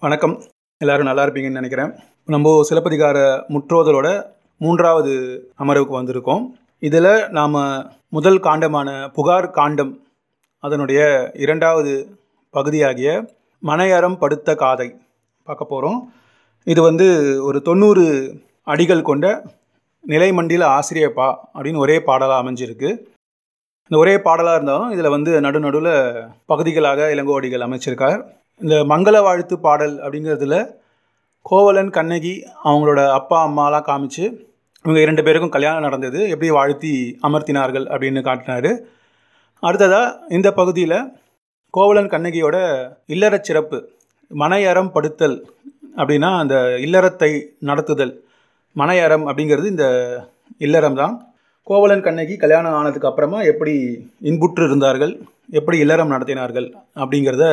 வணக்கம். எல்லாரும் நல்லா இருப்பீங்கன்னு நினைக்கிறேன். நம்ம சிலப்பதிகார முற்றோதலோட மூன்றாவது அமர்வுக்கு வந்திருக்கோம். இதில் நாம் முதல் காண்டமான புகார் காண்டம் அதனுடைய இரண்டாவது பகுதியாகிய மனையறம் படுத்த காதை பார்க்க போகிறோம் இது வந்து ஒரு தொண்ணூறு அடிகள் கொண்ட நிலைமண்டில ஆசிரியப்பா அப்படின்னு ஒரே பாடலாக அமைஞ்சிருக்கு. இந்த ஒரே பாடலாக இருந்தாலும் இதில் வந்து நடு நடுவில் பகுதிகளாக இளங்கோடிகள் அமைச்சிருக்கார். இந்த மங்கள வாழ்த்து பாடல் அப்படிங்கிறதுல கோவலன் கண்ணகி அவங்களோட அப்பா அம்மாலாம் காமிச்சு இவங்க இரண்டு பேருக்கும் கல்யாணம் நடந்தது. எப்படி வாழ்த்தி அமர்த்தினார்கள் அப்படின்னு காட்டினார். அடுத்ததாக இந்த பகுதியில் கோவலன் கண்ணகியோட இல்லறச் சிறப்பு மனையறம் படுத்தல் அப்படின்னா அந்த இல்லறத்தை நடத்துதல் மனையறம் அப்படிங்கிறது இந்த இல்லறம் தான். கோவலன் கண்ணகி கல்யாணம் ஆனதுக்கு அப்புறமா எப்படி இன்புற்று இருந்தார்கள் எப்படி இல்லறம் நடத்தினார்கள் அப்படிங்கிறத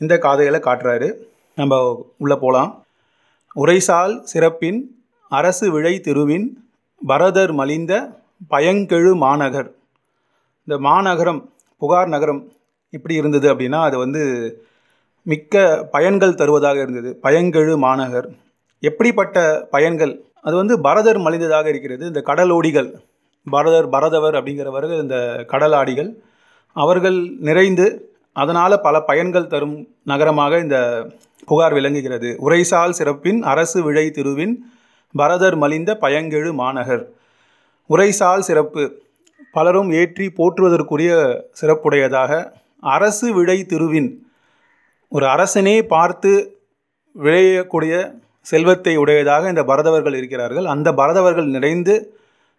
இந்த காதைகளை காட்டுறாரு. நம்ம உள்ளே போகலாம் உரைசால் சிறப்பின் அரசு விழை திருவின் பரதர் மலிந்த பயங்கெழு மாநகர். இந்த மாநகரம் புகார் நகரம் இப்படி இருந்தது அப்படின்னா அது வந்து மிக்க பயன்கள் தருவதாக இருந்தது. பயங்கெழு மாநகர். எப்படிப்பட்ட பயன்கள்? அது வந்து பரதர் மலிந்ததாக இருக்கிறது. இந்த கடலோடிகள் பரதர் பரதவர் அப்படிங்கிறவர்கள் இந்த கடலாடிகள் அவர்கள் நிறைந்து அதனால் பல பயன்கள் தரும் நகரமாக இந்த புகார் விளங்குகிறது. உரைசால் சிறப்பின் அரசு விழை திருவின் பரதர் மலிந்த பயங்கெழு மாநகர். உரைசால் சிறப்பு. பலரும் ஏற்றி போற்றுவதற்குரிய சிறப்புடையதாக அரசு விழை திருவின் ஒரு அரசனே பார்த்து விளையக்கூடிய செல்வத்தை உடையதாக இந்த பரதவர்கள் இருக்கிறார்கள். அந்த பரதவர்கள் நிறைந்து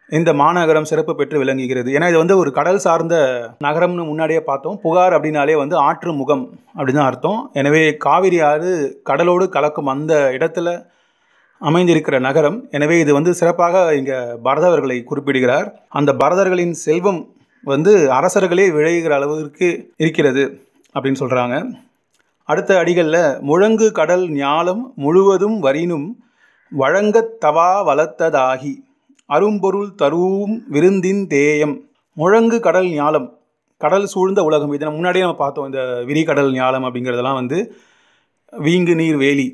இந்த மாநகரம் சிறப்பு பெற்று விளங்குகிறது. ஏன்னா இது வந்து ஒரு கடல் சார்ந்த நகரம்னு முன்னாடியே பார்த்தோம். புகார் அப்படின்னாலே வந்து ஆற்று முகம் அப்படின்னு தான் அர்த்தம். எனவே காவிரி ஆறு கடலோடு கலக்கும் அந்த இடத்துல அமைந்திருக்கிற நகரம். எனவே இது வந்து சிறப்பாக இங்கே பரதவர்களை குறிப்பிடுகிறார். அந்த பரதர்களின் செல்வம் வந்து அரசர்களே விளைகிற அளவிற்கு இருக்கிறது அப்படின்னு சொல்கிறாங்க அடுத்த அடிகளில் முழங்கு கடல் ஞாலம் முழுவதும் வரினும் வழங்கத் தவா வளர்த்ததாகி. அரும்பொருள் தரும் விருந்தின் தேயம். முழங்கு கடல் ஞாலம். கடல் சூழ்ந்த உலகம். இதை முன்னாடியே நம்ம பார்த்தோம். இந்த விரிகடல் ஞாலம் அப்படிங்கிறதெல்லாம் வந்து வீங்கு நீர் வேலி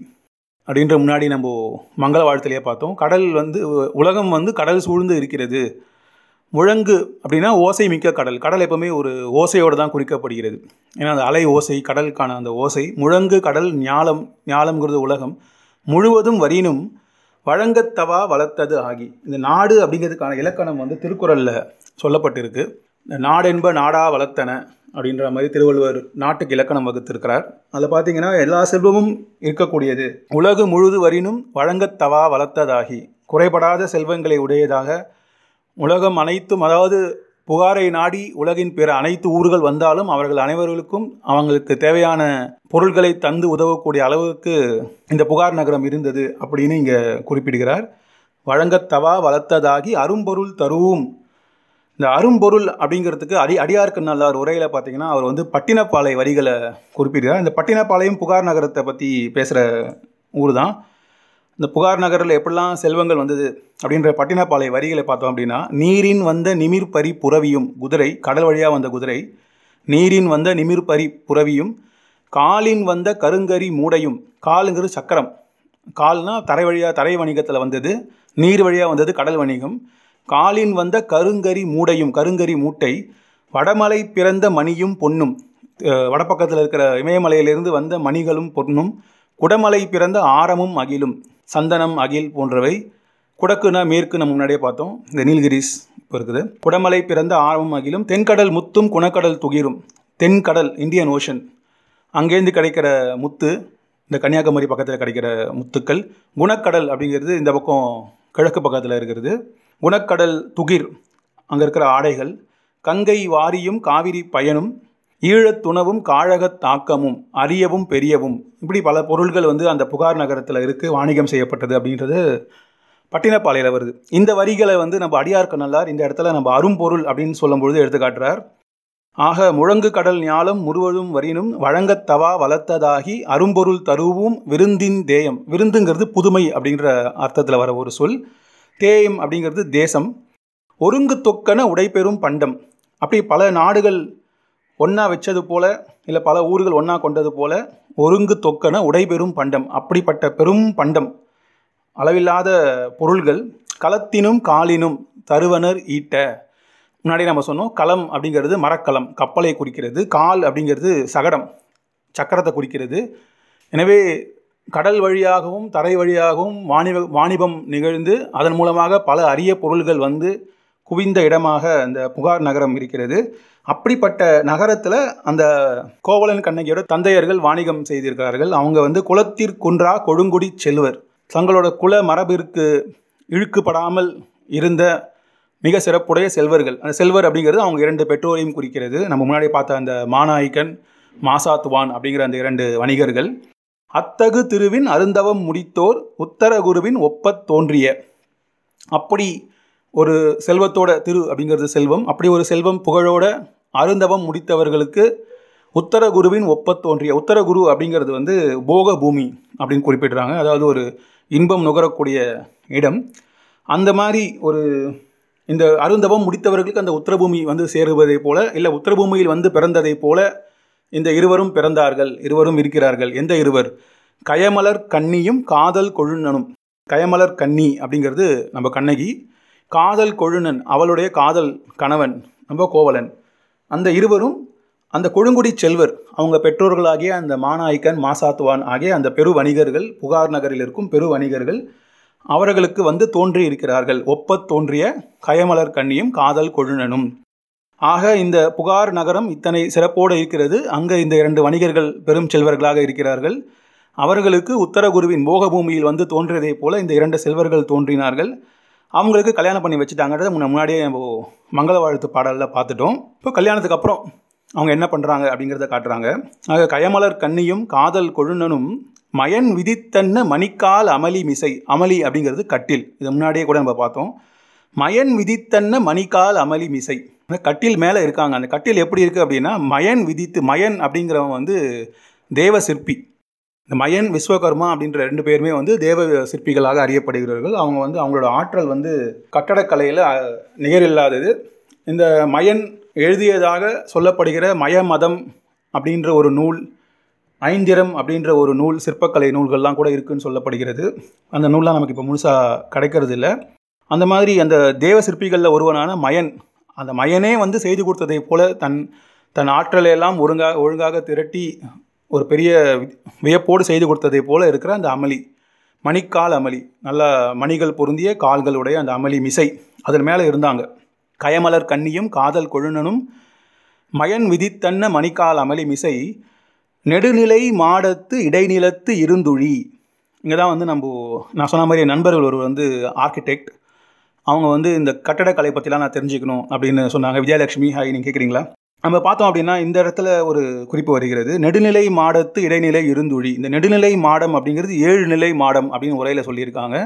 அப்படின்ற முன்னாடி நம்ம மங்கள வாழ்த்துலேயே பார்த்தோம். கடல் வந்து உலகம் வந்து கடல் சூழ்ந்து இருக்கிறது. முழங்கு அப்படின்னா ஓசை மிக்க கடல். கடல் எப்பவுமே ஒரு ஓசையோடு தான் குறிக்கப்படுகிறது. ஏன்னா அந்த அலை ஓசை கடலுக்கான அந்த ஓசை முழங்கு கடல் ஞாலம் ஞாலம்ங்கிறது உலகம். முழுவதும் வரினும் வழங்கத்தவா வளர்த்தது ஆகி இந்த நாடு அப்படிங்கிறதுக்கான இலக்கணம் வந்து திருக்குறளில் சொல்லப்பட்டிருக்கு. இந்த நாடென்ப நாடா வளர்த்தன அப்படின்ற மாதிரி திருவள்ளுவர் நாட்டுக்கு இலக்கணம் வகுத்திருக்கிறார். அதில் பார்த்தீங்கன்னா எல்லா செல்வமும் இருக்கக்கூடியது. உலகு முழுது வரினும் வழங்கத்தவா வளர்த்ததாகி குறைபடாத செல்வங்களை உடையதாக உலகம் அனைத்தும் அதாவது புகாரை நாடி உலகின் பிற அனைத்து ஊர்கள் வந்தாலும் அவர்கள் அனைவர்களுக்கும் அவங்களுக்கு தேவையான பொருள்களை தந்து உதவக்கூடிய அளவுக்கு இந்த புகார் நகரம் இருந்தது அப்படின்னு இங்கே குறிப்பிடுகிறார். வழங்கத்தவா வளர்த்ததாகி அரும்பொருள் தருவும். இந்த அரும்பொருள் அப்படிங்கிறதுக்கு அடி அடியார்க்கு நல்லார் உரையில் பார்த்தீங்கன்னா அவர் வந்து பட்டினப்பாலை வரிகளை குறிப்பிடுகிறார். இந்த பட்டினப்பாளையம் புகார் நகரத்தை பற்றி பேசுகிற ஊர் தான் இந்த புகார் நகரில் எப்படிலாம் செல்வங்கள் வந்தது அப்படின்ற பட்டினப்பாளைய வரிகளை பார்த்தோம் அப்படின்னா நீரின் வந்த நிமிர் பரி புறவியும் குதிரை கடல் வழியாக வந்த குதிரை நீரின் வந்த நிமிர் பரி புறவியும் காலின் வந்த கருங்கரி மூடையும் காலுங்கிறது சக்கரம். கால்னால் தரை வழியாக தரை வணிகத்தில் வந்தது நீர் வழியாக வந்தது கடல் வணிகம். காலின் வந்த கருங்கரி மூடையும் கருங்கரி மூட்டை வடமலை பிறந்த மணியும் பொன்னும் வடப்பக்கத்தில் இருக்கிற இமயமலையிலிருந்து வந்த மணிகளும் பொன்னும் குடமலை பிறந்த ஆரமும் அகிலும் சந்தனம் அகில் போன்றவை குடக்குனா மேற்கு நம்ம முன்னாடியே பார்த்தோம். இந்த நீல்கிரிஸ் இப்போ இருக்குது. குடமலை பிறந்த ஆரமும் அகிலும் தென்கடல் முத்தும் குணக்கடல் துகிரும். தென்கடல் இந்தியன் ஓஷன். அங்கேருந்து கிடைக்கிற முத்து இந்த கன்னியாகுமரி பக்கத்தில் கிடைக்கிற முத்துக்கள். குணக்கடல் அப்படிங்கிறது இந்த பக்கம் கிழக்கு பக்கத்தில் இருக்கிறது. குணக்கடல் துகிர் அங்கே இருக்கிற ஆடைகள். கங்கை வாரியும் காவிரி பயனும் ஈழத்துணவும் காழகத் தாக்கமும் அரியவும் பெரியவும். இப்படி பல பொருள்கள் வந்து அந்த புகார் நகரத்தில் இருக்குது வாணிகம் செய்யப்பட்டது அப்படின்றது பட்டினப்பாளையில் வருது. இந்த வரிகளை வந்து நம்ம அடியார்க்க நல்லார் இந்த இடத்துல நம்ம அரும்பொருள் அப்படின்னு சொல்லும்பொழுது எடுத்துக்காட்டுறார். ஆக முழங்கு கடல் ஞாலம் முழுவதும் வரினும் வழங்கத்தவா வளர்த்ததாகி அரும்பொருள் தருவும் விருந்தின் தேயம். விருந்துங்கிறது புதுமை அப்படின்ற அர்த்தத்தில் வர ஒரு சொல். தேயம் அப்படிங்கிறது தேசம். ஒருங்கு தொக்கன உடைபெறும் பண்டம். அப்படி பல நாடுகள் ஒன்றா வச்சது போல இல்லை பல ஊர்கள் ஒன்றா கொண்டது போல ஒருங்கு தொக்கன உடைபெறும் பண்டம். அப்படிப்பட்ட பெரும் பண்டம். அளவில்லாத பொருள்கள் களத்தினும் காலினும் தருவனர் ஈட்ட. முன்னாடி நம்ம சொன்னோம் களம் அப்படிங்கிறது மரக்கலம் கப்பலை குறிக்கிறது கால் அப்படிங்கிறது சகடம் சக்கரத்தை குறிக்கிறது. எனவே கடல் வழியாகவும் தரை வழியாகவும் வாணிப வாணிபம் நிகழ்ந்து அதன் மூலமாக பல அரிய பொருள்கள் வந்து குவிந்த இடமாக அந்த புகார் நகரம் இருக்கிறது. அப்படிப்பட்ட நகரத்தில் அந்த கோவலன் கண்ணகியோட தந்தையர்கள் வாணிகம் செய்திருக்கிறார்கள். அவங்க வந்து குலத்திற்குன்றா கொடுங்குடி செல்வர். தங்களோட குல மரபிற்கு இழுக்குப்படாமல் இருந்த மிக சிறப்புடைய செல்வர்கள். அந்த செல்வர் அப்படிங்கிறது அவங்க இரண்டு பெற்றோரையும் குறிக்கிறது. நம்ம முன்னாடி பார்த்த அந்த மாநாய்க்கன் மாசாத்துவான் அப்படிங்கிற அந்த இரண்டு வணிகர்கள். அத்தகு திருவின் அருந்தவம் முடித்தோர் உத்தரகுருவின் ஒப்பத் தோன்றிய. அப்படி ஒரு செல்வத்தோட திரு அப்படிங்கிறது செல்வம். அப்படி ஒரு செல்வம் புகழோட அருந்தவம் முடித்தவர்களுக்கு உத்தரகுருவின் ஒப்பத்தோன்றிய உத்தரகுரு அப்படிங்கிறது வந்து போக பூமி அப்படின்னு குறிப்பிடுறாங்க. அதாவது ஒரு இன்பம் நுகரக்கூடிய இடம். அந்த மாதிரி ஒரு இந்த அருந்தவம் முடித்தவர்களுக்கு அந்த உத்தரபூமி வந்து சேருவதை போல இல்லை உத்தரபூமியில் வந்து பிறந்ததைப் போல இந்த இருவரும் பிறந்தார்கள் இருவரும் இருக்கிறார்கள். எந்த இருவர்? கயமலர் கன்னியும் காதல் கொழுநனும். கயமலர் கன்னி அப்படிங்கிறது நம்ம கண்ணகி. காதல் கொழுநன் அவளுடைய காதல் கணவன் நம்ம கோவலன். அந்த இருவரும் அந்த கொழுங்குடி செல்வர் அவங்க பெற்றோர்களாகிய அந்த மாநாய்க்கன் மாசாத்துவான் ஆகிய அந்த பெரு வணிகர்கள் புகார் நகரில் இருக்கும் பெரு வணிகர்கள் அவர்களுக்கு வந்து தோன்றி இருக்கிறார்கள். ஒப்பத் தோன்றிய கயமலர் கன்னியும் காதல் கொழுனனும். ஆக இந்த புகார் நகரம் இத்தனை சிறப்போடு இருக்கிறது. அங்கே இந்த இரண்டு வணிகர்கள் பெரும் செல்வர்களாக இருக்கிறார்கள். அவர்களுக்கு உத்தரகுருவின் போகபூமியில் வந்து தோன்றியதைப் போல இந்த இரண்டு செல்வர்கள் தோன்றினார்கள். அவங்களுக்கு கல்யாணம் பண்ணி வச்சுட்டாங்கன்றத முன்ன முன்னாடியே மங்கள வாழ்த்து பாடலில் பார்த்துட்டோம். இப்போ கல்யாணத்துக்கு அப்புறம் அவங்க என்ன பண்ணுறாங்க அப்படிங்கிறத காட்டுறாங்க. ஆக கயமலர் கண்ணியும் காதல் கொழுநனும் மயன் விதித்தன்ன மணிக்கால் அமளி மிசை அமளி அப்படிங்கிறது கட்டில். இது முன்னாடியே கூட நம்ம பார்த்தோம். மயன் விதித்தன்ன மணிக்கால் அமளி மிசை. கட்டில் மேலே இருக்காங்க. அந்த கட்டில் எப்படி இருக்குது அப்படின்னா மயன் விதித்து மயன் அப்படிங்கிறவன் வந்து தேவ சிற்பி. இந்த மயன் விஸ்வகர்மா அப்படின்ற ரெண்டு பேருமே வந்து தேவ சிற்பிகளாக அறியப்படுகிறார்கள். அவங்க வந்து அவங்களோட ஆற்றல் வந்து கட்டடக்கலையில் நிகரில்லாதது. இந்த மயன் எழுதியதாக சொல்லப்படுகிற மய மதம் அப்படின்ற ஒரு நூல் ஐந்திரம் அப்படின்ற ஒரு நூல் சிற்பக்கலை நூல்கள்லாம் கூட இருக்குன்னு சொல்லப்படுகிறது. அந்த நூல்லாம் நமக்கு இப்போ முழுசாக கிடைக்கிறது இல்லை அந்த மாதிரி அந்த தேவ சிற்பிகளில் ஒருவனான மயன் அந்த மயனே வந்து செய்து கொடுத்ததை போல தன் தன் ஆற்றலையெல்லாம் ஒழுங்காக ஒழுங்காக திரட்டி ஒரு பெரிய வியப்போடு செய்து கொடுத்ததை போல இருக்கிற அந்த அமளி மணிக்கால் அமளி நல்ல மணிகள் பொருந்திய கால்களுடைய அந்த அமளி மிசை அதன் மேலே இருந்தாங்க. கயமலர் கன்னியும் காதல் கொழுனனும் மயன் விதித்தன்ன மணிக்கால் அமளி மிசை நெடுநிலை மாடத்து இடைநிலத்து இருந்துழி. இங்கே தான் வந்து நம்ம நான் சொன்ன மாதிரி நண்பர்கள் ஒரு வந்து ஆர்கிடெக்ட் அவங்க வந்து இந்த கட்டடக்கலை பற்றிலாம் நான் தெரிஞ்சுக்கணும் அப்படின்னு சொன்னாங்க. விஜயலட்சுமி ஹாய் நீங்கள் கேட்குறீங்களா நம்ம பார்த்தோம் அப்படின்னா இந்த இடத்துல ஒரு குறிப்பு வருகிறது. நெடுநிலை மாடத்து இடைநிலை இருந்துழி. இந்த நெடுநிலை மாடம் அப்படிங்கிறது ஏழு நிலை மாடம் அப்படின்னு உரையில் சொல்லியிருக்காங்க.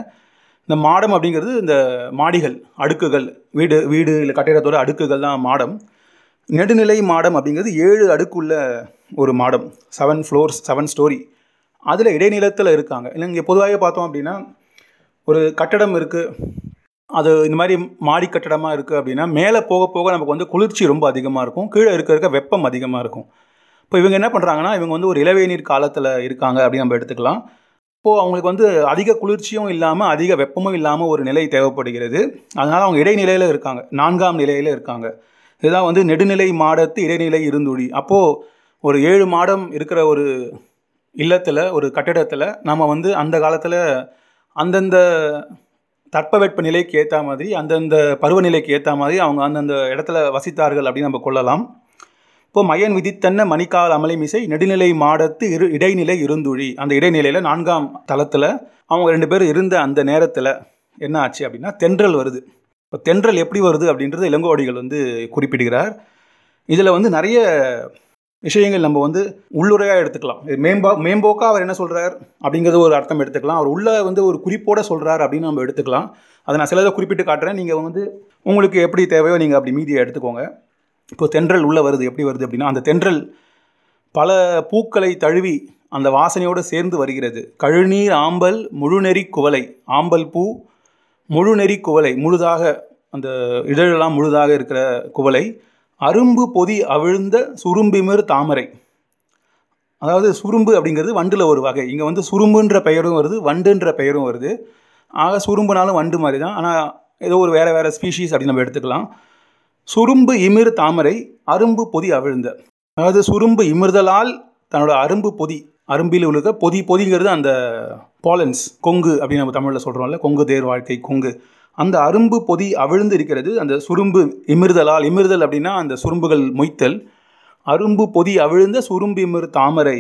இந்த மாடம் அப்படிங்கிறது இந்த மாடிகள் அடுக்குகள் வீடு வீடு இல்லை கட்டிடத்தோட அடுக்குகள் தான் மாடம். நெடுநிலை மாடம் அப்படிங்கிறது ஏழு அடுக்குள்ள ஒரு மாடம். செவன் ஃப்ளோர்ஸ் செவன் ஸ்டோரி அதில் இடைநிலத்தில் இருக்காங்க. இல்லை இங்கே பொதுவாகவே பார்த்தோம் அப்படின்னா ஒரு கட்டடம் இருக்குது அது இந்த மாதிரி மாடி கட்டடமாக இருக்குது அப்படின்னா மேலே போக போக நமக்கு வந்து குளிர்ச்சி ரொம்ப அதிகமாக இருக்கும். கீழே இருக்க இருக்க வெப்பம் அதிகமாக இருக்கும். இப்போ இவங்க என்ன பண்ணுறாங்கன்னா இவங்க வந்து ஒரு இளவேநீர் காலத்தில் இருக்காங்க அப்படின்னு நம்ம எடுத்துக்கலாம். இப்போது அவங்களுக்கு வந்து அதிக குளிர்ச்சியும் இல்லாமல் அதிக வெப்பமும் இல்லாமல் ஒரு நிலை தேவைப்படுகிறது. அதனால் அவங்க இடைநிலையில் இருக்காங்க. நான்காம் நிலையில் இருக்காங்க. இதுதான் வந்து நெடுநிலை மாடத்து இடைநிலை இருந்துடி. அப்போது ஒரு ஏழு மாடம் இருக்கிற ஒரு இல்லத்தில் ஒரு கட்டிடத்தில் நம்ம வந்து அந்த காலத்தில் அந்தந்த தட்பவெட்ப நிலைக்கு ஏற்ற மாதிரி அந்தந்த பருவநிலைக்கு ஏற்ற மாதிரி அவங்க அந்தந்த இடத்துல வசித்தார்கள் அப்படின்னு நம்ம கொள்ளலாம். இப்போ மயன் விதித்தன்ன மணிக்கால் அமளிமிசை நெடுநிலை மாடத்து இரு இடைநிலை இருந்துழி. அந்த இடைநிலையில் நான்காம் தளத்தில் அவங்க ரெண்டு பேரும் இருந்த அந்த நேரத்தில் என்ன ஆச்சு அப்படின்னா தென்றல் வருது. இப்போ தென்றல் எப்படி வருது அப்படின்றது இளங்கோடிகள் வந்து குறிப்பிடுகிறார். இதில் வந்து நிறைய விஷயங்கள் நம்ம வந்து உள்ளுரையாக எடுத்துக்கலாம். மேம்பா மேம்போக்காக அவர் என்ன சொல்கிறார் அப்படிங்கிறது ஒரு அர்த்தம் எடுத்துக்கலாம். அவர் உள்ள வந்து ஒரு குறிப்போடு சொல்கிறார் அப்படின்னு நம்ம எடுத்துக்கலாம். அதை நான் சிலதை குறிப்பிட்டு காட்டுறேன். நீங்கள் வந்து உங்களுக்கு எப்படி தேவையோ நீங்கள் அப்படி மீதியை எடுத்துக்கோங்க. இப்போ தென்றல் உள்ளே வருது. எப்படி வருது அப்படின்னா அந்த தென்றல் பல பூக்களை தழுவி அந்த வாசனையோடு சேர்ந்து வருகிறது. கழுநீர் ஆம்பல் முழுநெறி குவலை ஆம்பல் பூ முழுநெறி குவலை முழுதாக அந்த இதழெல்லாம் முழுதாக இருக்கிற குவலை அரும்பு பொதி அவிழ்ந்த சுரும்பிமிர் தாமரை. அதாவது சுரும்பு அப்படிங்கிறது வண்டில் ஒரு வகை. இங்கே வந்து சுரும்புன்ற பெயரும் வருது வண்டுன்ற பெயரும் வருது. ஆக சுரும்புனாலும் வண்டு மாதிரி தான் ஆனால் ஏதோ ஒரு வேறு வேறு ஸ்பீஷீஸ் அப்படின்னு நம்ம எடுத்துக்கலாம். சுரும்பு இமிர் தாமரை அரும்பு பொதி அவிழ்ந்த. அதாவது சுரும்பு இமிர்தலால் தன்னோட அரும்பு பொதி அரும்பில் உள்ள பொதி பொதிங்கிறது அந்த பாலன்ஸ் கொங்கு அப்படின்னு நம்ம தமிழில் சொல்கிறோம்ல கொங்கு தேர் வாழ்க்கை கொங்கு. அந்த அரும்பு பொதி அவிழ்ந்து இருக்கிறது அந்த சுரும்பு இமிர்தலால் இமிர்தல் அப்படின்னா அந்த சுரும்புகள் மொய்த்தல். அரும்பு பொதி அவிழ்ந்த சுரும்பு இமிர் தாமரை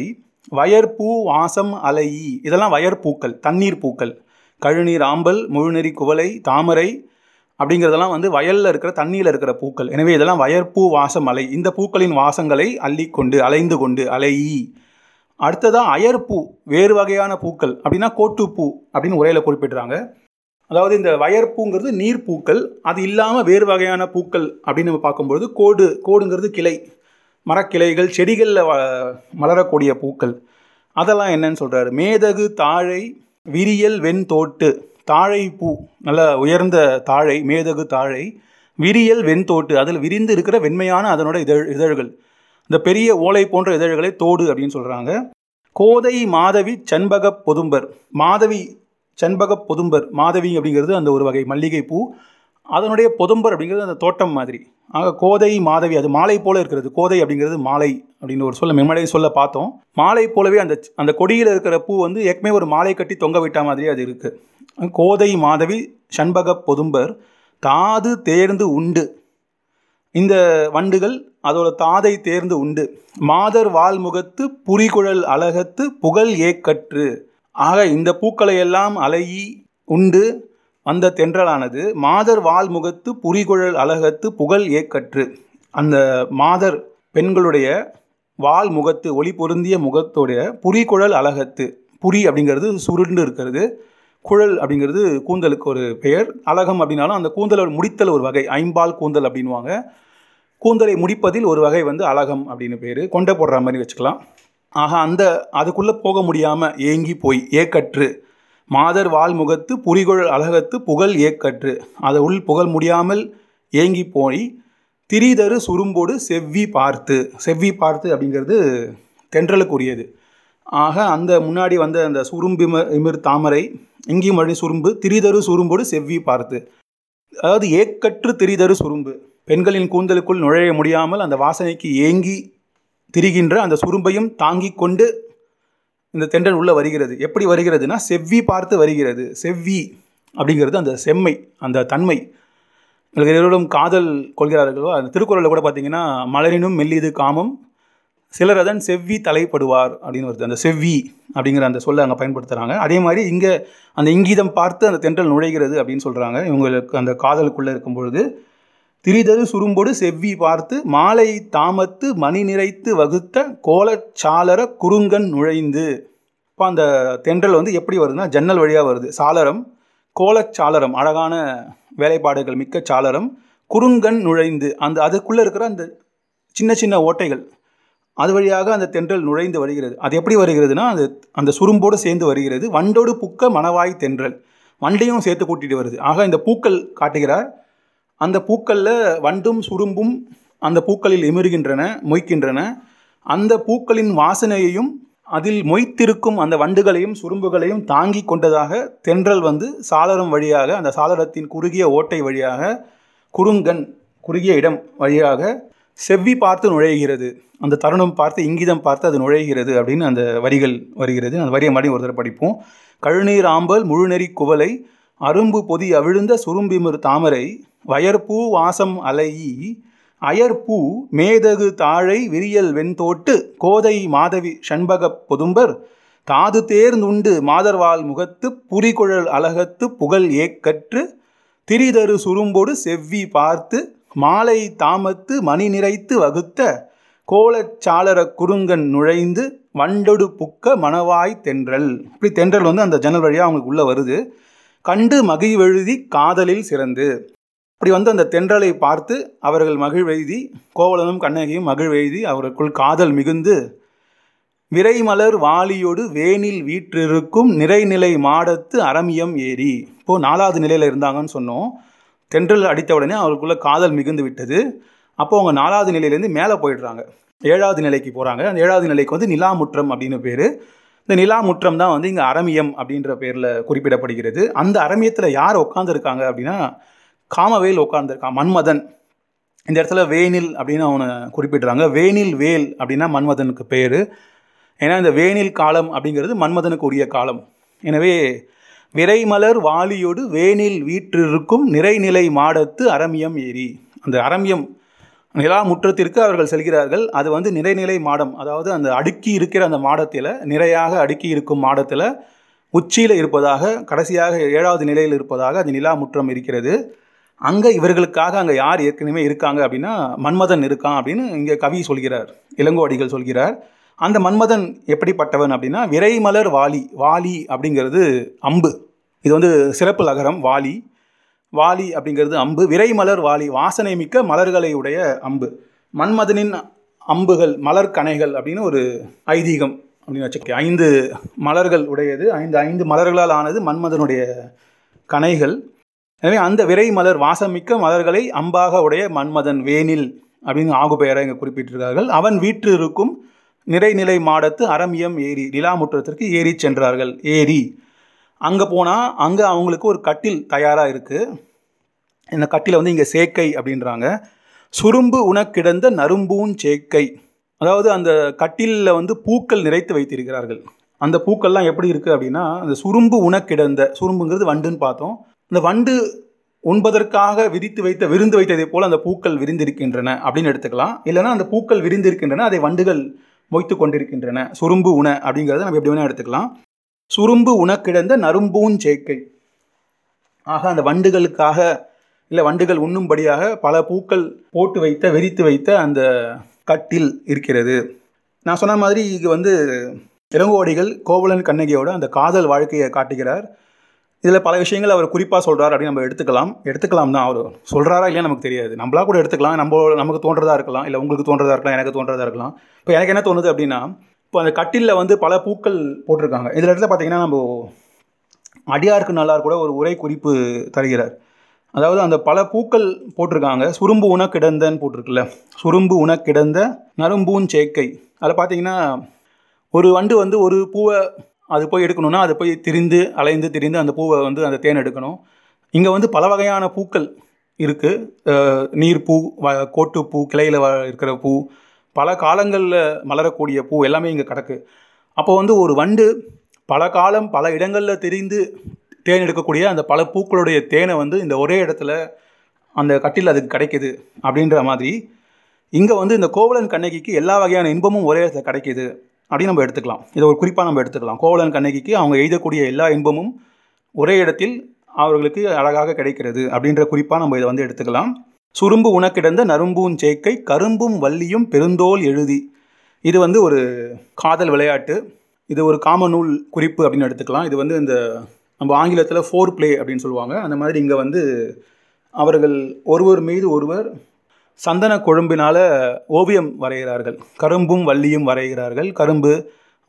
வயற்பூ வாசம் அலையி. இதெல்லாம் வயற்பூக்கள் தண்ணீர் பூக்கள். கழுநீர் ஆம்பல் முழுநெறி குவளை தாமரை அப்படிங்கிறதெல்லாம் வந்து வயலில் இருக்கிற தண்ணியில் இருக்கிற பூக்கள். எனவே இதெல்லாம் வயற்பூ வாசம் அலை. இந்த பூக்களின் வாசங்களை அள்ளிக்கொண்டு அலைந்து கொண்டு அலையி. அடுத்ததாக அயற்பூ வேறு வகையான பூக்கள் அப்படின்னா கோட்டுப்பூ அப்படின்னு உரையில் குறிப்பிட்றாங்க. அதாவது இந்த வயற்பூங்கிறது நீர் பூக்கள் அது இல்லாமல் வேறு வகையான பூக்கள் அப்படின்னு நம்ம பார்க்கும்பொழுது கோடு கோடுங்கிறது கிளை மரக்கிளைகள் செடிகளில் வ மலரக்கூடிய பூக்கள். அதெல்லாம் என்னன்னு சொல்கிறாரு மேதகு தாழை விரியல் வெண்தோட்டு தாழை பூ நல்ல உயர்ந்த தாழை மேதகு தாழை விரியல் வெண்தோட்டு அதில் விரிந்து இருக்கிற வெண்மையான அதனோட இதழ் இதழ்கள். இந்த பெரிய ஓலை போன்ற இதழ்களை தோடு அப்படின்னு சொல்கிறாங்க கோதை மாதவி சண்பக பொதும்பர். மாதவி செண்பக பொதும்பர் மாதவி அப்படிங்கிறது அந்த ஒரு வகை மல்லிகை பூ. அதனுடைய பொதும்பர் அப்படிங்கிறது அந்த தோட்டம் மாதிரி. ஆக கோதை மாதவி அது மாலை போல இருக்கிறது. கோதை அப்படிங்கிறது மாலை அப்படின்னு ஒரு சொல்ல மெம்மடைய சொல்ல பார்த்தோம். மாலை போலவே அந்த அந்த கொடியில் இருக்கிற பூ வந்து ஏற்கனவே ஒரு மாலை கட்டி தொங்க விட்ட மாதிரி அது இருக்குது கோதை மாதவி சண்பக பொதும்பர் தாது தேர்ந்து உண்டு. இந்த வண்டுகள் அதோட தாதை தேர்ந்து உண்டு. மாதர் வால்முகத்து புரிகுழல் அழகத்து புகழ் ஏக்கற்று. ஆக இந்த பூக்களை எல்லாம் அலையி உண்டு. வந்த தென்றலானது மாதர் வால்முகத்து புரிகுழல் அழகத்து புகழ் ஏக்கற்று அந்த மாதர் பெண்களுடைய வால் முகத்து ஒளி பொருந்திய முகத்தோடைய புரிகுழல் அழகத்து. புரி அப்படிங்கிறது சுருண்டு இருக்கிறது. குழல் அப்படிங்கிறது கூந்தலுக்கு ஒரு பெயர். அழகம் அப்படின்னாலும் அந்த கூந்தலோட முடித்தல் ஒரு வகை. ஐம்பால் கூந்தல் அப்படின்வாங்க கூந்தலை முடிப்பதில் ஒரு வகை வந்து அழகம் அப்படின்னு பேர். கொண்டை போடுற மாதிரி வச்சுக்கலாம். ஆக அந்த அதுக்குள்ளே போக முடியாமல் ஏங்கி போய் ஏக்கற்று. மாதர் வால்முகத்து புரிகொழல் அழகத்து புகழ் ஏக்கற்று. அதை உள் புகழ் முடியாமல் ஏங்கி போய் திரிதரு சுரும்போடு செவ்வி பார்த்து. செவ்வி பார்த்து அப்படிங்கிறது தென்றலுக்குரியது. ஆக அந்த முன்னாடி வந்த அந்த சுரும்பிம இமிர் தாமரை இங்கேயும் மறுபடியும் சுரும்பு திரிதரு சுரும்போடு செவ்வி பார்த்து. அதாவது ஏக்கற்று திரிதரு சுரும்பு. பெண்களின் கூந்தலுக்குள் நுழைய முடியாமல் அந்த வாசனைக்கு ஏங்கி திரிகின்ற அந்த சுரும்பையும் தாங்கி கொண்டு இந்த தென்றல் உள்ளே வருகிறது. எப்படி வருகிறதுனா செவ்வி பார்த்து வருகிறது. செவ்வி அப்படிங்கிறது அந்த செம்மை அந்த தன்மை. இருவரும் காதல் கொள்கிறார்களோ அந்த திருக்குறளில் கூட பார்த்தீங்கன்னா மலரினும் மெல்லிது காமம் சிலரதன் செவ்வி தலைப்படுவார் அப்படின்னு வருது. அந்த செவ்வி அப்படிங்கிற அந்த சொல்லை அங்கே பயன்படுத்துகிறாங்க அதே மாதிரி இங்கே அந்த இங்கீதம் பார்த்து அந்த தென்றல் நுழைகிறது அப்படின்னு சொல்கிறாங்க இவங்களுக்கு அந்த காதலுக்குள்ளே இருக்கும் பொழுது திரிதரு சுரும்போடு செவ்வி பார்த்து மாலை தாமத்து மணி நிறைத்து வகுத்த கோலச்சாளர குறுங்கன் நுழைந்து. இப்போ அந்த தென்றல் வந்து எப்படி வருதுன்னா ஜன்னல் வழியாக வருது. சாளரம் கோலச்சாளரம் அழகான வேலைப்பாடுகள் மிக்க சாளரம் குறுங்கன் நுழைந்து அந்த அதுக்குள்ளே இருக்கிற அந்த சின்ன சின்ன ஓட்டைகள் அது வழியாக அந்த தென்றல் நுழைந்து வருகிறது. அது எப்படி வருகிறதுனா அது அந்த சுரும்போடு சேர்ந்து வருகிறது. வண்டோடு புக்க மணவாய் தென்றல் வண்டையும் சேர்த்து கூட்டிகிட்டு வருது. ஆக இந்த பூக்கள் காட்டுகிறார். அந்த பூக்களில் வண்டும் சுரும்பும் அந்த பூக்களில் எமிருகின்றன மொய்க்கின்றன. அந்த பூக்களின் வாசனையையும் அதில் மொய்த்திருக்கும் அந்த வண்டுகளையும் சுரும்புகளையும் தாங்கி கொண்டதாக தென்றல் வந்து சாளரம் வழியாக அந்த சாளரத்தின் குறுகிய ஓட்டை வழியாக குறுங்கன் குறுகிய இடம் வழியாக செவ்வி பார்த்து நுழைகிறது. அந்த தருணம் பார்த்து இங்கிதம் பார்த்து அது நுழைகிறது அப்படின்னு அந்த வரிகள் வருகிறது. அந்த வரியை மறுபடியும் ஒரு தடவை படிப்போம். கழுநீர் ஆம்பல் முழுநெறி குவலை அரும்பு பொதி அவிழ்ந்த சுரும்பிமிர் தாமரை வயற்பூ வாசம் அலையி அயற்பூ மேதகு தாழை விரியல் வெண்தோட்டு கோதை மாதவி ஷண்பகப் பொதும்பர் தாது தேர்ந்துண்டு மாதர்வாள் முகத்து புரிகுழல் அழகத்து புகழ் ஏக்கற்று திரிதரு சுரும்பொடு செவ்வி பார்த்து மாலை தாமத்து மணி நிறைத்து வகுத்த கோலச்சாளர குறுங்கன் நுழைந்து வண்டொடு புக்க மணவாய் தென்றல். இப்படி தென்றல் வந்து அந்த ஜன்னல் வழியாக அவங்களுக்கு உள்ளே வருது. கண்டு மகிழ்வெழுதி காதலில் சிறந்து. அப்படி வந்து அந்த தென்றலை பார்த்து அவர்கள் மகிழ்வெழுதி கோவலனும் கண்ணகியும் மகிழ்வெழுதி அவருக்குள் காதல் மிகுந்து விரைமலர் வாலியோடு வேனில் வீற்றிருக்கும் நிறைநிலை மாடத்து அரமியம் ஏறி. இப்போது நாலாவது நிலையில் இருந்தாங்கன்னு சொன்னோம். தென்றல் அடித்த உடனே அவருக்குள்ளே காதல் மிகுந்து விட்டது. அப்போ அவங்க நாலாவது நிலையிலேருந்து மேலே போயிடுறாங்க. ஏழாவது நிலைக்கு போகிறாங்க அந்த ஏழாவது நிலைக்கு வந்து நிலாமுற்றம் அப்படின்னு பேர். இந்த நிலா முற்றம் தான் வந்து இங்கே அரமியம் அப்படின்ற பேரில் குறிப்பிடப்படுகிறது. அந்த அரமியத்தில் யார் உட்காந்துருக்காங்க அப்படின்னா காமவேல் உட்காந்துருக்கான் மன்மதன். இந்த இடத்துல வேனில் அப்படின்னு அவனை குறிப்பிடுறாங்க. வேனில் வேல் அப்படின்னா மன்மதனுக்கு பேர். ஏன்னா இந்த வேனில் காலம் அப்படிங்கிறது மன்மதனுக்கு உரிய காலம். எனவே விரைமலர் வாலியோடு வேனில் வீற்றிருக்கும் நிறைநிலை மாடத்து அரமியம் ஏரி அந்த அரமியம் நிலா முற்றத்திற்கு அவர்கள் செல்கிறார்கள். அது வந்து நிறைநிலை மாடம். அதாவது அந்த அடுக்கி இருக்கிற அந்த மாடத்தில் நிறையாக அடுக்கி இருக்கும் மாடத்தில் உச்சியில் இருப்பதாக கடைசியாக ஏழாவது நிலையில் இருப்பதாக அது நிலா முற்றம் இருக்கிறது. அங்கே இவர்களுக்காக அங்கே யார் ஏற்கனவே இருக்காங்க அப்படின்னா மன்மதன் இருக்கான் அப்படின்னு இங்கே கவி சொல்கிறார். இளங்கோடிகள் சொல்கிறார். அந்த மன்மதன் எப்படிப்பட்டவன் அப்படின்னா விரைமலர் வாலி வாலி அப்படிங்கிறது அம்பு. இது வந்து சிறப்பு நகரம் வாலி. வாலி அப்படிங்கிறது அம்பு. விரைமலர் வாலி வாசனை மிக்க மலர்களை உடைய அம்பு. மன்மதனின் அம்புகள் மலர் கணைகள் அப்படின்னு ஒரு ஐதீகம் அப்படின்னு வச்சுக்க ஐந்து மலர்கள் உடையது. ஐந்து ஐந்து மலர்களால் ஆனது மன்மதனுடைய கணைகள். எனவே அந்த விரை மலர் வாசமிக்க மலர்களை அம்பாக உடைய மன்மதன் வேனில் அப்படின்னு ஆகு பெயரை இங்கே குறிப்பிட்டிருக்கார்கள். அவன் வீற்று இருக்கும் நிறைநிலை மாடத்து அரமியம் ஏரி நிலாமுற்றத்திற்கு ஏறி சென்றார்கள். ஏரி அங்கே போனால் அங்கே அவங்களுக்கு ஒரு கட்டில் தயாராக இருக்குது இந்த கட்டிலை வந்து இங்கே சேக்கை அப்படின்றாங்க. சுரும்பு உனக்கிடந்த நரும்பூன் சேக்கை. அதாவது அந்த கட்டிலில் வந்து பூக்கள் நிறைத்து வைத்திருக்கிறார்கள். அந்த பூக்கள்லாம் எப்படி இருக்குது அப்படின்னா அந்த சுரும்பு உனக்கிடந்த சுரும்புங்கிறது வண்டுன்னு பார்த்தோம். இந்த வண்டு உண்பதற்காக விரித்து வைத்த விருந்து வைத்ததை போல் அந்த பூக்கள் விரிந்திருக்கின்றன அப்படின்னு எடுத்துக்கலாம். இல்லைனா அந்த பூக்கள் விரிந்திருக்கின்றன அதை வண்டுகள் மொய்த்து கொண்டிருக்கின்றன. சுரும்பு உண அப்படிங்கிறத நம்ம எப்படி வேணால் எடுத்துக்கலாம். சுரும்பு உணக்கிடந்த நரும்பூஞ்சேக்கை ஆக அந்த வண்டுகளுக்காக இல்லை வண்டுகள் உண்ணும்படியாக பல பூக்கள் போட்டு வைத்த வெறித்து வைத்த அந்த கட்டில் இருக்கிறது. நான் சொன்ன மாதிரி இது வந்து இளங்கோடிகள் கோவலன் கண்ணகியோட அந்த காதல் வாழ்க்கையை காட்டுகிறார். இதில் பல விஷயங்கள் அவர் குறிப்பாக சொல்கிறார் அப்படின்னு நம்ம எடுத்துக்கலாம். எடுத்துக்கலாம் தான். அவர் சொல்கிறாரா இல்லையா நமக்கு தெரியாது. நம்மளா கூட எடுத்துக்கலாம். நம்ம நமக்கு தோன்றதாக இருக்கலாம். இல்லை உங்களுக்கு தோன்றதாக இருக்கலாம். எனக்கு தோன்றதாக இருக்கலாம். இப்போ எனக்கு என்ன தோணுது அப்படின்னா இப்போ அந்த கட்டிலில் வந்து பல பூக்கள் போட்டிருக்காங்க. இதில் இடத்துல பார்த்தீங்கன்னா நம்ம அடியாருக்கு நல்லார் கூட ஒரு உரை குறிப்பு தருகிறார். அதாவது அந்த பல பூக்கள் போட்டிருக்காங்க. சுரும்பு உணக்கிடந்தன்னு போட்டிருக்குல்ல. சுரும்பு உணக்கிடந்த நரும்பூன் சேக்கை. அதில் பார்த்தீங்கன்னா ஒரு வண்டு வந்து ஒரு பூவை அது போய் எடுக்கணும்னா அது போய் திரிந்து அலைந்து திரிந்து அந்த பூவை வந்து அந்த தேன் எடுக்கணும். இங்கே வந்து பல வகையான பூக்கள் இருக்குது நீர்ப்பூ வ கோட்டுப்பூ கிளையில் வ இருக்கிற பூ பல காலங்களில் மலரக்கூடிய பூ எல்லாமே இங்கே கிடக்கு. அப்போ வந்து ஒரு வண்டு பல காலம் பல இடங்களில் தெரிந்து தேன் எடுக்கக்கூடிய அந்த பல பூக்களுடைய தேனை வந்து இந்த ஒரே இடத்துல அந்த கட்டில் அதுக்கு கிடைக்குது அப்படின்ற மாதிரி இங்கே வந்து இந்த கோவலன் கண்ணகிக்கு எல்லா வகையான இன்பமும் ஒரே இடத்துல கிடைக்கிது அப்படின்னு நம்ம எடுத்துக்கலாம். இதை ஒரு குறிப்பாக நம்ம எடுத்துக்கலாம். கோவலன் கண்ணகிக்கு அவங்க எழுதக்கூடிய எல்லா இன்பமும் ஒரே இடத்தில் அவர்களுக்கு அழகாக கிடைக்கிறது அப்படின்ற குறிப்பாக நம்ம இதை வந்து எடுத்துக்கலாம். சுரும்பு உனக்கிடந்த நரும்பும் சேக்கை கரும்பும் வள்ளியும் பெருந்தோல் எழுதி. இது வந்து ஒரு காதல் விளையாட்டு. இது ஒரு காமநூல் குறிப்பு அப்படின்னு எடுத்துக்கலாம். இது வந்து இந்த நம்ம ஆங்கிலத்தில் ஃபோர் ப்ளே அப்படின்னு சொல்லுவாங்க. அந்த மாதிரி இங்கே வந்து அவர்கள் ஒருவர் மீது ஒருவர் சந்தன கொழும்பினால் ஓவியம் வரைகிறார்கள். கரும்பும் வள்ளியும் வரைகிறார்கள். கரும்பு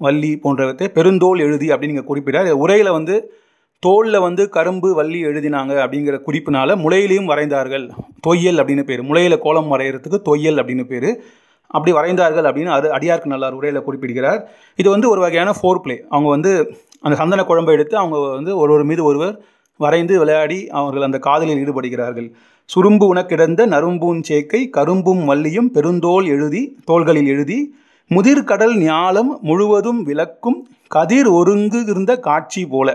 வள்ளி போன்றவற்றை பெருந்தோல் எழுதி அப்படின்னு இங்கே குறிப்பிடார் உரையில் வந்து தோலில் வந்து கரும்பு வள்ளி எழுதினாங்க அப்படிங்கிற குறிப்பினால் முளையிலையும் வரைந்தார்கள். தொய்யல் அப்படின்னு பேர். முளையில் கோலம் வரைகிறதுக்கு தொய்யல் அப்படின்னு பேர். அப்படி வரைந்தார்கள் அப்படின்னு அது அடியார்க்கு நல்லார் உரையில் குறிப்பிடுகிறார். இது வந்து ஒரு வகையான ஃபோர் பிளே அவங்க வந்து அந்த சந்தன குழம்பை எடுத்து அவங்க வந்து ஒருவர் மீது ஒருவர் வரைந்து விளையாடி அவர்கள் அந்த காதலில் ஈடுபடுகிறார்கள். சுரும்பு உனக்கிடந்த நரும்பூன் சேக்கை கரும்பும் வள்ளியும் பெருந்தோல் எழுதி தோள்களில் எழுதி முதிர்கடல் ஞாலம் முழுவதும் விளக்கும் கதிர் ஒருங்கு இருந்த காட்சி போல.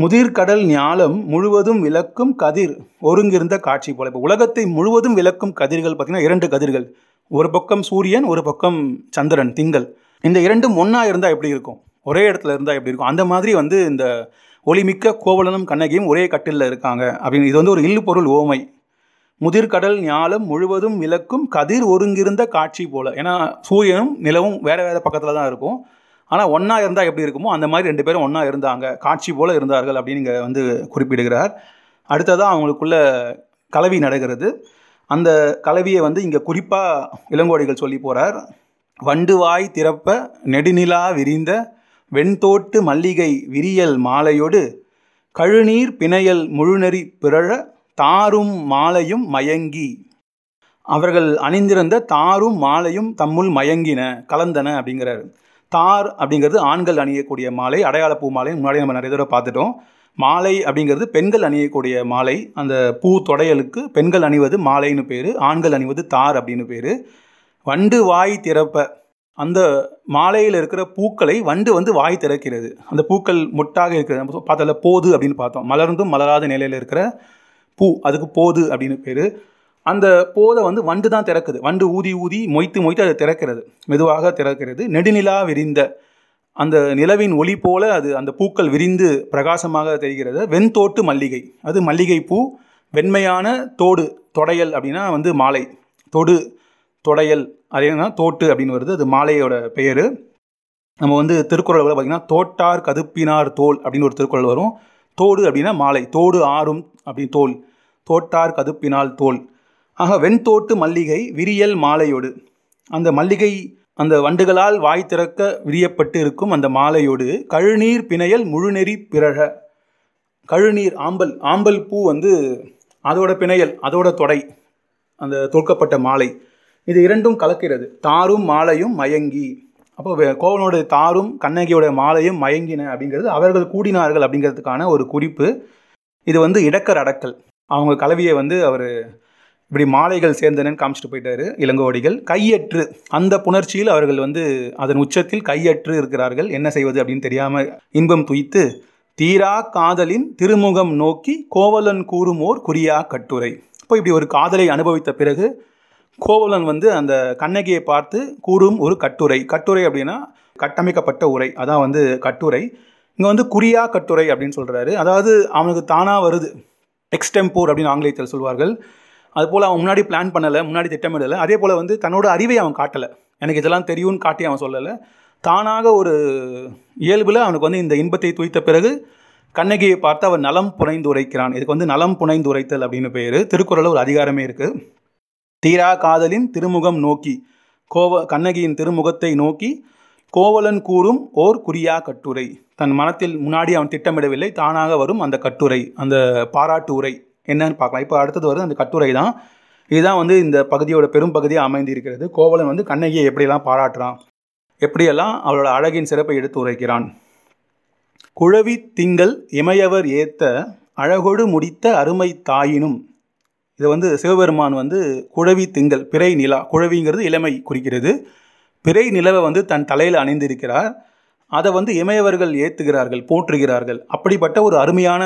முதிர்கடல் ஞாலம் முழுவதும் விளக்கும் கதிர். ஒருங்கிருந்த காட்சி போல. இப்போ உலகத்தை முழுவதும் விளக்கும் கதிர்கள் பார்த்திங்கன்னா இரண்டு கதிர்கள். ஒரு பக்கம் சூரியன் ஒரு பக்கம் சந்திரன் திங்கள். இந்த இரண்டும் ஒன்றா இருந்தால் எப்படி இருக்கும்? ஒரே இடத்துல இருந்தால் எப்படி இருக்கும்? அந்த மாதிரி வந்து இந்த ஒளிமிக்க கோவலனும் கண்ணகியும் ஒரே கட்டிலில் இருக்காங்க. அப்படின்னு இது வந்து ஒரு இல்லு பொருள் ஓமை. முதிர்கடல் ஞாலம் முழுவதும் விளக்கும் கதிர் ஒருங்கிருந்த காட்சி போல. ஏன்னா சூரியனும் நிலவும் வேறு வேறு பக்கத்தில் தான் இருக்கும். ஆனால் ஒன்றா இருந்தால் எப்படி இருக்குமோ அந்த மாதிரி ரெண்டு பேரும் ஒன்றா இருந்தாங்க. காட்சி போல் இருந்தார்கள் அப்படின்னு இங்கே வந்து குறிப்பிடுகிறார். அடுத்ததாக அவங்களுக்குள்ள கலவி நடக்கிறது. அந்த கலவியை வந்து இங்கே குறிப்பாக இளங்கோடிகள் சொல்லி போகிறார் வண்டுவாய் திறப்ப நெடுநிலா விரிந்த வெண்தோட்டு மல்லிகை விரியல் மாலையோடு கழுநீர் பிணையல் முழுநெறி பிறழ தாரும் மாலையும் மயங்கி. அவர்கள் அணிந்திருந்த தாரும் மாலையும் தம்முள் மயங்கின கலந்தன அப்படிங்கிறாரு. தார் அப்படிங்கிறது ஆண்கள் அணியக்கூடிய மாலை அடையாள பூ மாலை. முன்னாடி நம்ம நிறைய தடவை பார்த்துட்டோம். மாலை அப்படிங்கிறது பெண்கள் அணியக்கூடிய மாலை. அந்த பூ தொடையலுக்கு பெண்கள் அணிவது மாலைன்னு பேர் ஆண்கள் அணிவது தார் அப்படின்னு பேர். வண்டு வாய் திறப்ப. அந்த மாலையில் இருக்கிற பூக்களை வண்டு வந்து வாய் திறக்கிறது. அந்த பூக்கள் முட்டாக இருக்கிறது நம்ம பார்த்தல போது அப்படின்னு பார்த்தோம். மலர்ந்தும் மலராத நிலையில் இருக்கிற பூ அதுக்கு போது அப்படின்னு பேர். அந்த போதை வந்து வண்டு தான் திறக்குது. வண்டு ஊதி ஊதி மொய்த்து மொய்த்து அதை திறக்கிறது. மெதுவாக திறக்கிறது. நெடுநிலா விரிந்த அந்த நிலவின் ஒளி போல அது அந்த பூக்கள் விரிந்து பிரகாசமாக தெரிகிறது. வெண்தோட்டு மல்லிகை. அது மல்லிகை பூ வெண்மையான தோடு தொடையல் அப்படின்னா வந்து மாலை. தொடு தொடையல். அதேனா தோட்டு அப்படின்னு வருது. அது மாலையோட பெயர். நம்ம வந்து திருக்குறள் பார்த்திங்கன்னா தோட்டார் கதுப்பினார் தோல் அப்படின்னு ஒரு திருக்குறள் வரும். தோடு அப்படின்னா மாலை. தோடு ஆறும் அப்படின்னு தோல். தோட்டார் கதுப்பினால் தோல். ஆக வெண்தோட்டு மல்லிகை விரியல் மாலையோடு. அந்த மல்லிகை அந்த வண்டுகளால் வாய் திறக்க விரியப்பட்டு இருக்கும் அந்த மாலையோடு கழுநீர் பிணையல் முழுநெறி பிறழ. கழுநீர் ஆம்பல் ஆம்பல் பூ வந்து அதோட பிணையல் அதோட தொடை அந்த தொடுக்கப்பட்ட மாலை. இது இரண்டும் கலக்கிறது. தாரும் மாலையும் மயங்கி. அப்போ கோவலனுடைய தாரும் கண்ணகியோட மாலையும் மயங்கின அப்படிங்கிறது அவர்கள் கூடினார்கள் அப்படிங்கிறதுக்கான ஒரு குறிப்பு. இது வந்து இடக்கர் அடக்கல். அவங்க கலவியை வந்து அவர் இப்படி மாலைகள் சேர்ந்தனன்னு காமிச்சிட்டு போயிட்டாரு இளங்கோடிகள் கையற்று. அந்த புணர்ச்சியில் அவர்கள் வந்து அதன் உச்சத்தில் கையற்று இருக்கிறார்கள். என்ன செய்வது அப்படின்னு தெரியாமல் இன்பம் துய்த்து தீரா காதலின் திருமுகம் நோக்கி கோவலன் கூறுமோர் குறியா கட்டுரை. இப்போ இப்படி ஒரு காதலை அனுபவித்த பிறகு கோவலன் வந்து அந்த கண்ணகியை பார்த்து கூறும் ஒரு கட்டுரை. கட்டுரை அப்படின்னா கட்டமைக்கப்பட்ட உரை. அதான் வந்து கட்டுரை. இங்கே வந்து குறியா கட்டுரை அப்படின்னு சொல்கிறாரு அதாவது அவனுக்கு தானாக வருது. எக்ஸ்டெம்போர் அப்படின்னு ஆங்கிலத்தில் சொல்வார்கள். அதுபோல் அவன் முன்னாடி பிளான் பண்ணலை முன்னாடி திட்டமிடலை. அதே போல் வந்து தன்னோட அறிவை அவன் காட்டலை. எனக்கு இதெல்லாம் தெரியும்னு காட்டி அவன் சொல்லலை. தானாக ஒரு இயல்பில் அவனுக்கு வந்து இந்த இன்பத்தை துய்த்த பிறகு கண்ணகியை பார்த்து அவன் நலம் புனைந்து உரைக்கிறான். இதுக்கு வந்து நலம் புனைந்து உரைத்தல் அப்படின்னு பேர். திருக்குறளில் ஒரு அதிகாரமே இருக்குது தீரா காதலின் திருமுகம் நோக்கி கோவ கண்ணகியின் திருமுகத்தை நோக்கி கோவலன் கூறும் ஓர் குறியா கட்டுரை. தன் மனத்தில் முன்னாடி அவன் திட்டமிடவில்லை தானாக வரும் அந்த கட்டுரை அந்த பாராட்டு உரை. என்னன்னு பார்க்கலாம். இப்போ அடுத்தது வருது அந்த கட்டுரை தான். இதுதான் வந்து இந்த பகுதியோட பெரும் பகுதியாக அமைந்திருக்கிறது. கோவலன் வந்து கண்ணகியை எப்படியெல்லாம் பாராட்டுறான்? எப்படியெல்லாம் அவளோட அழகின் சிறப்பை எடுத்து உரைக்கிறான்? குழவி திங்கள் இமையவர் ஏத்த அழகொடு முடித்த அருமை தாயினும். இது வந்து சிவபெருமான் வந்து குழவி திங்கள் பிறை நிலா. குழவிங்கிறது இளமை குறிக்கிறது. பிறை நிலவை வந்து தன் தலையில் அணிந்திருக்கிறார். அதை வந்து இமையவர்கள் ஏற்றுகிறார்கள் போற்றுகிறார்கள். அப்படிப்பட்ட ஒரு அருமையான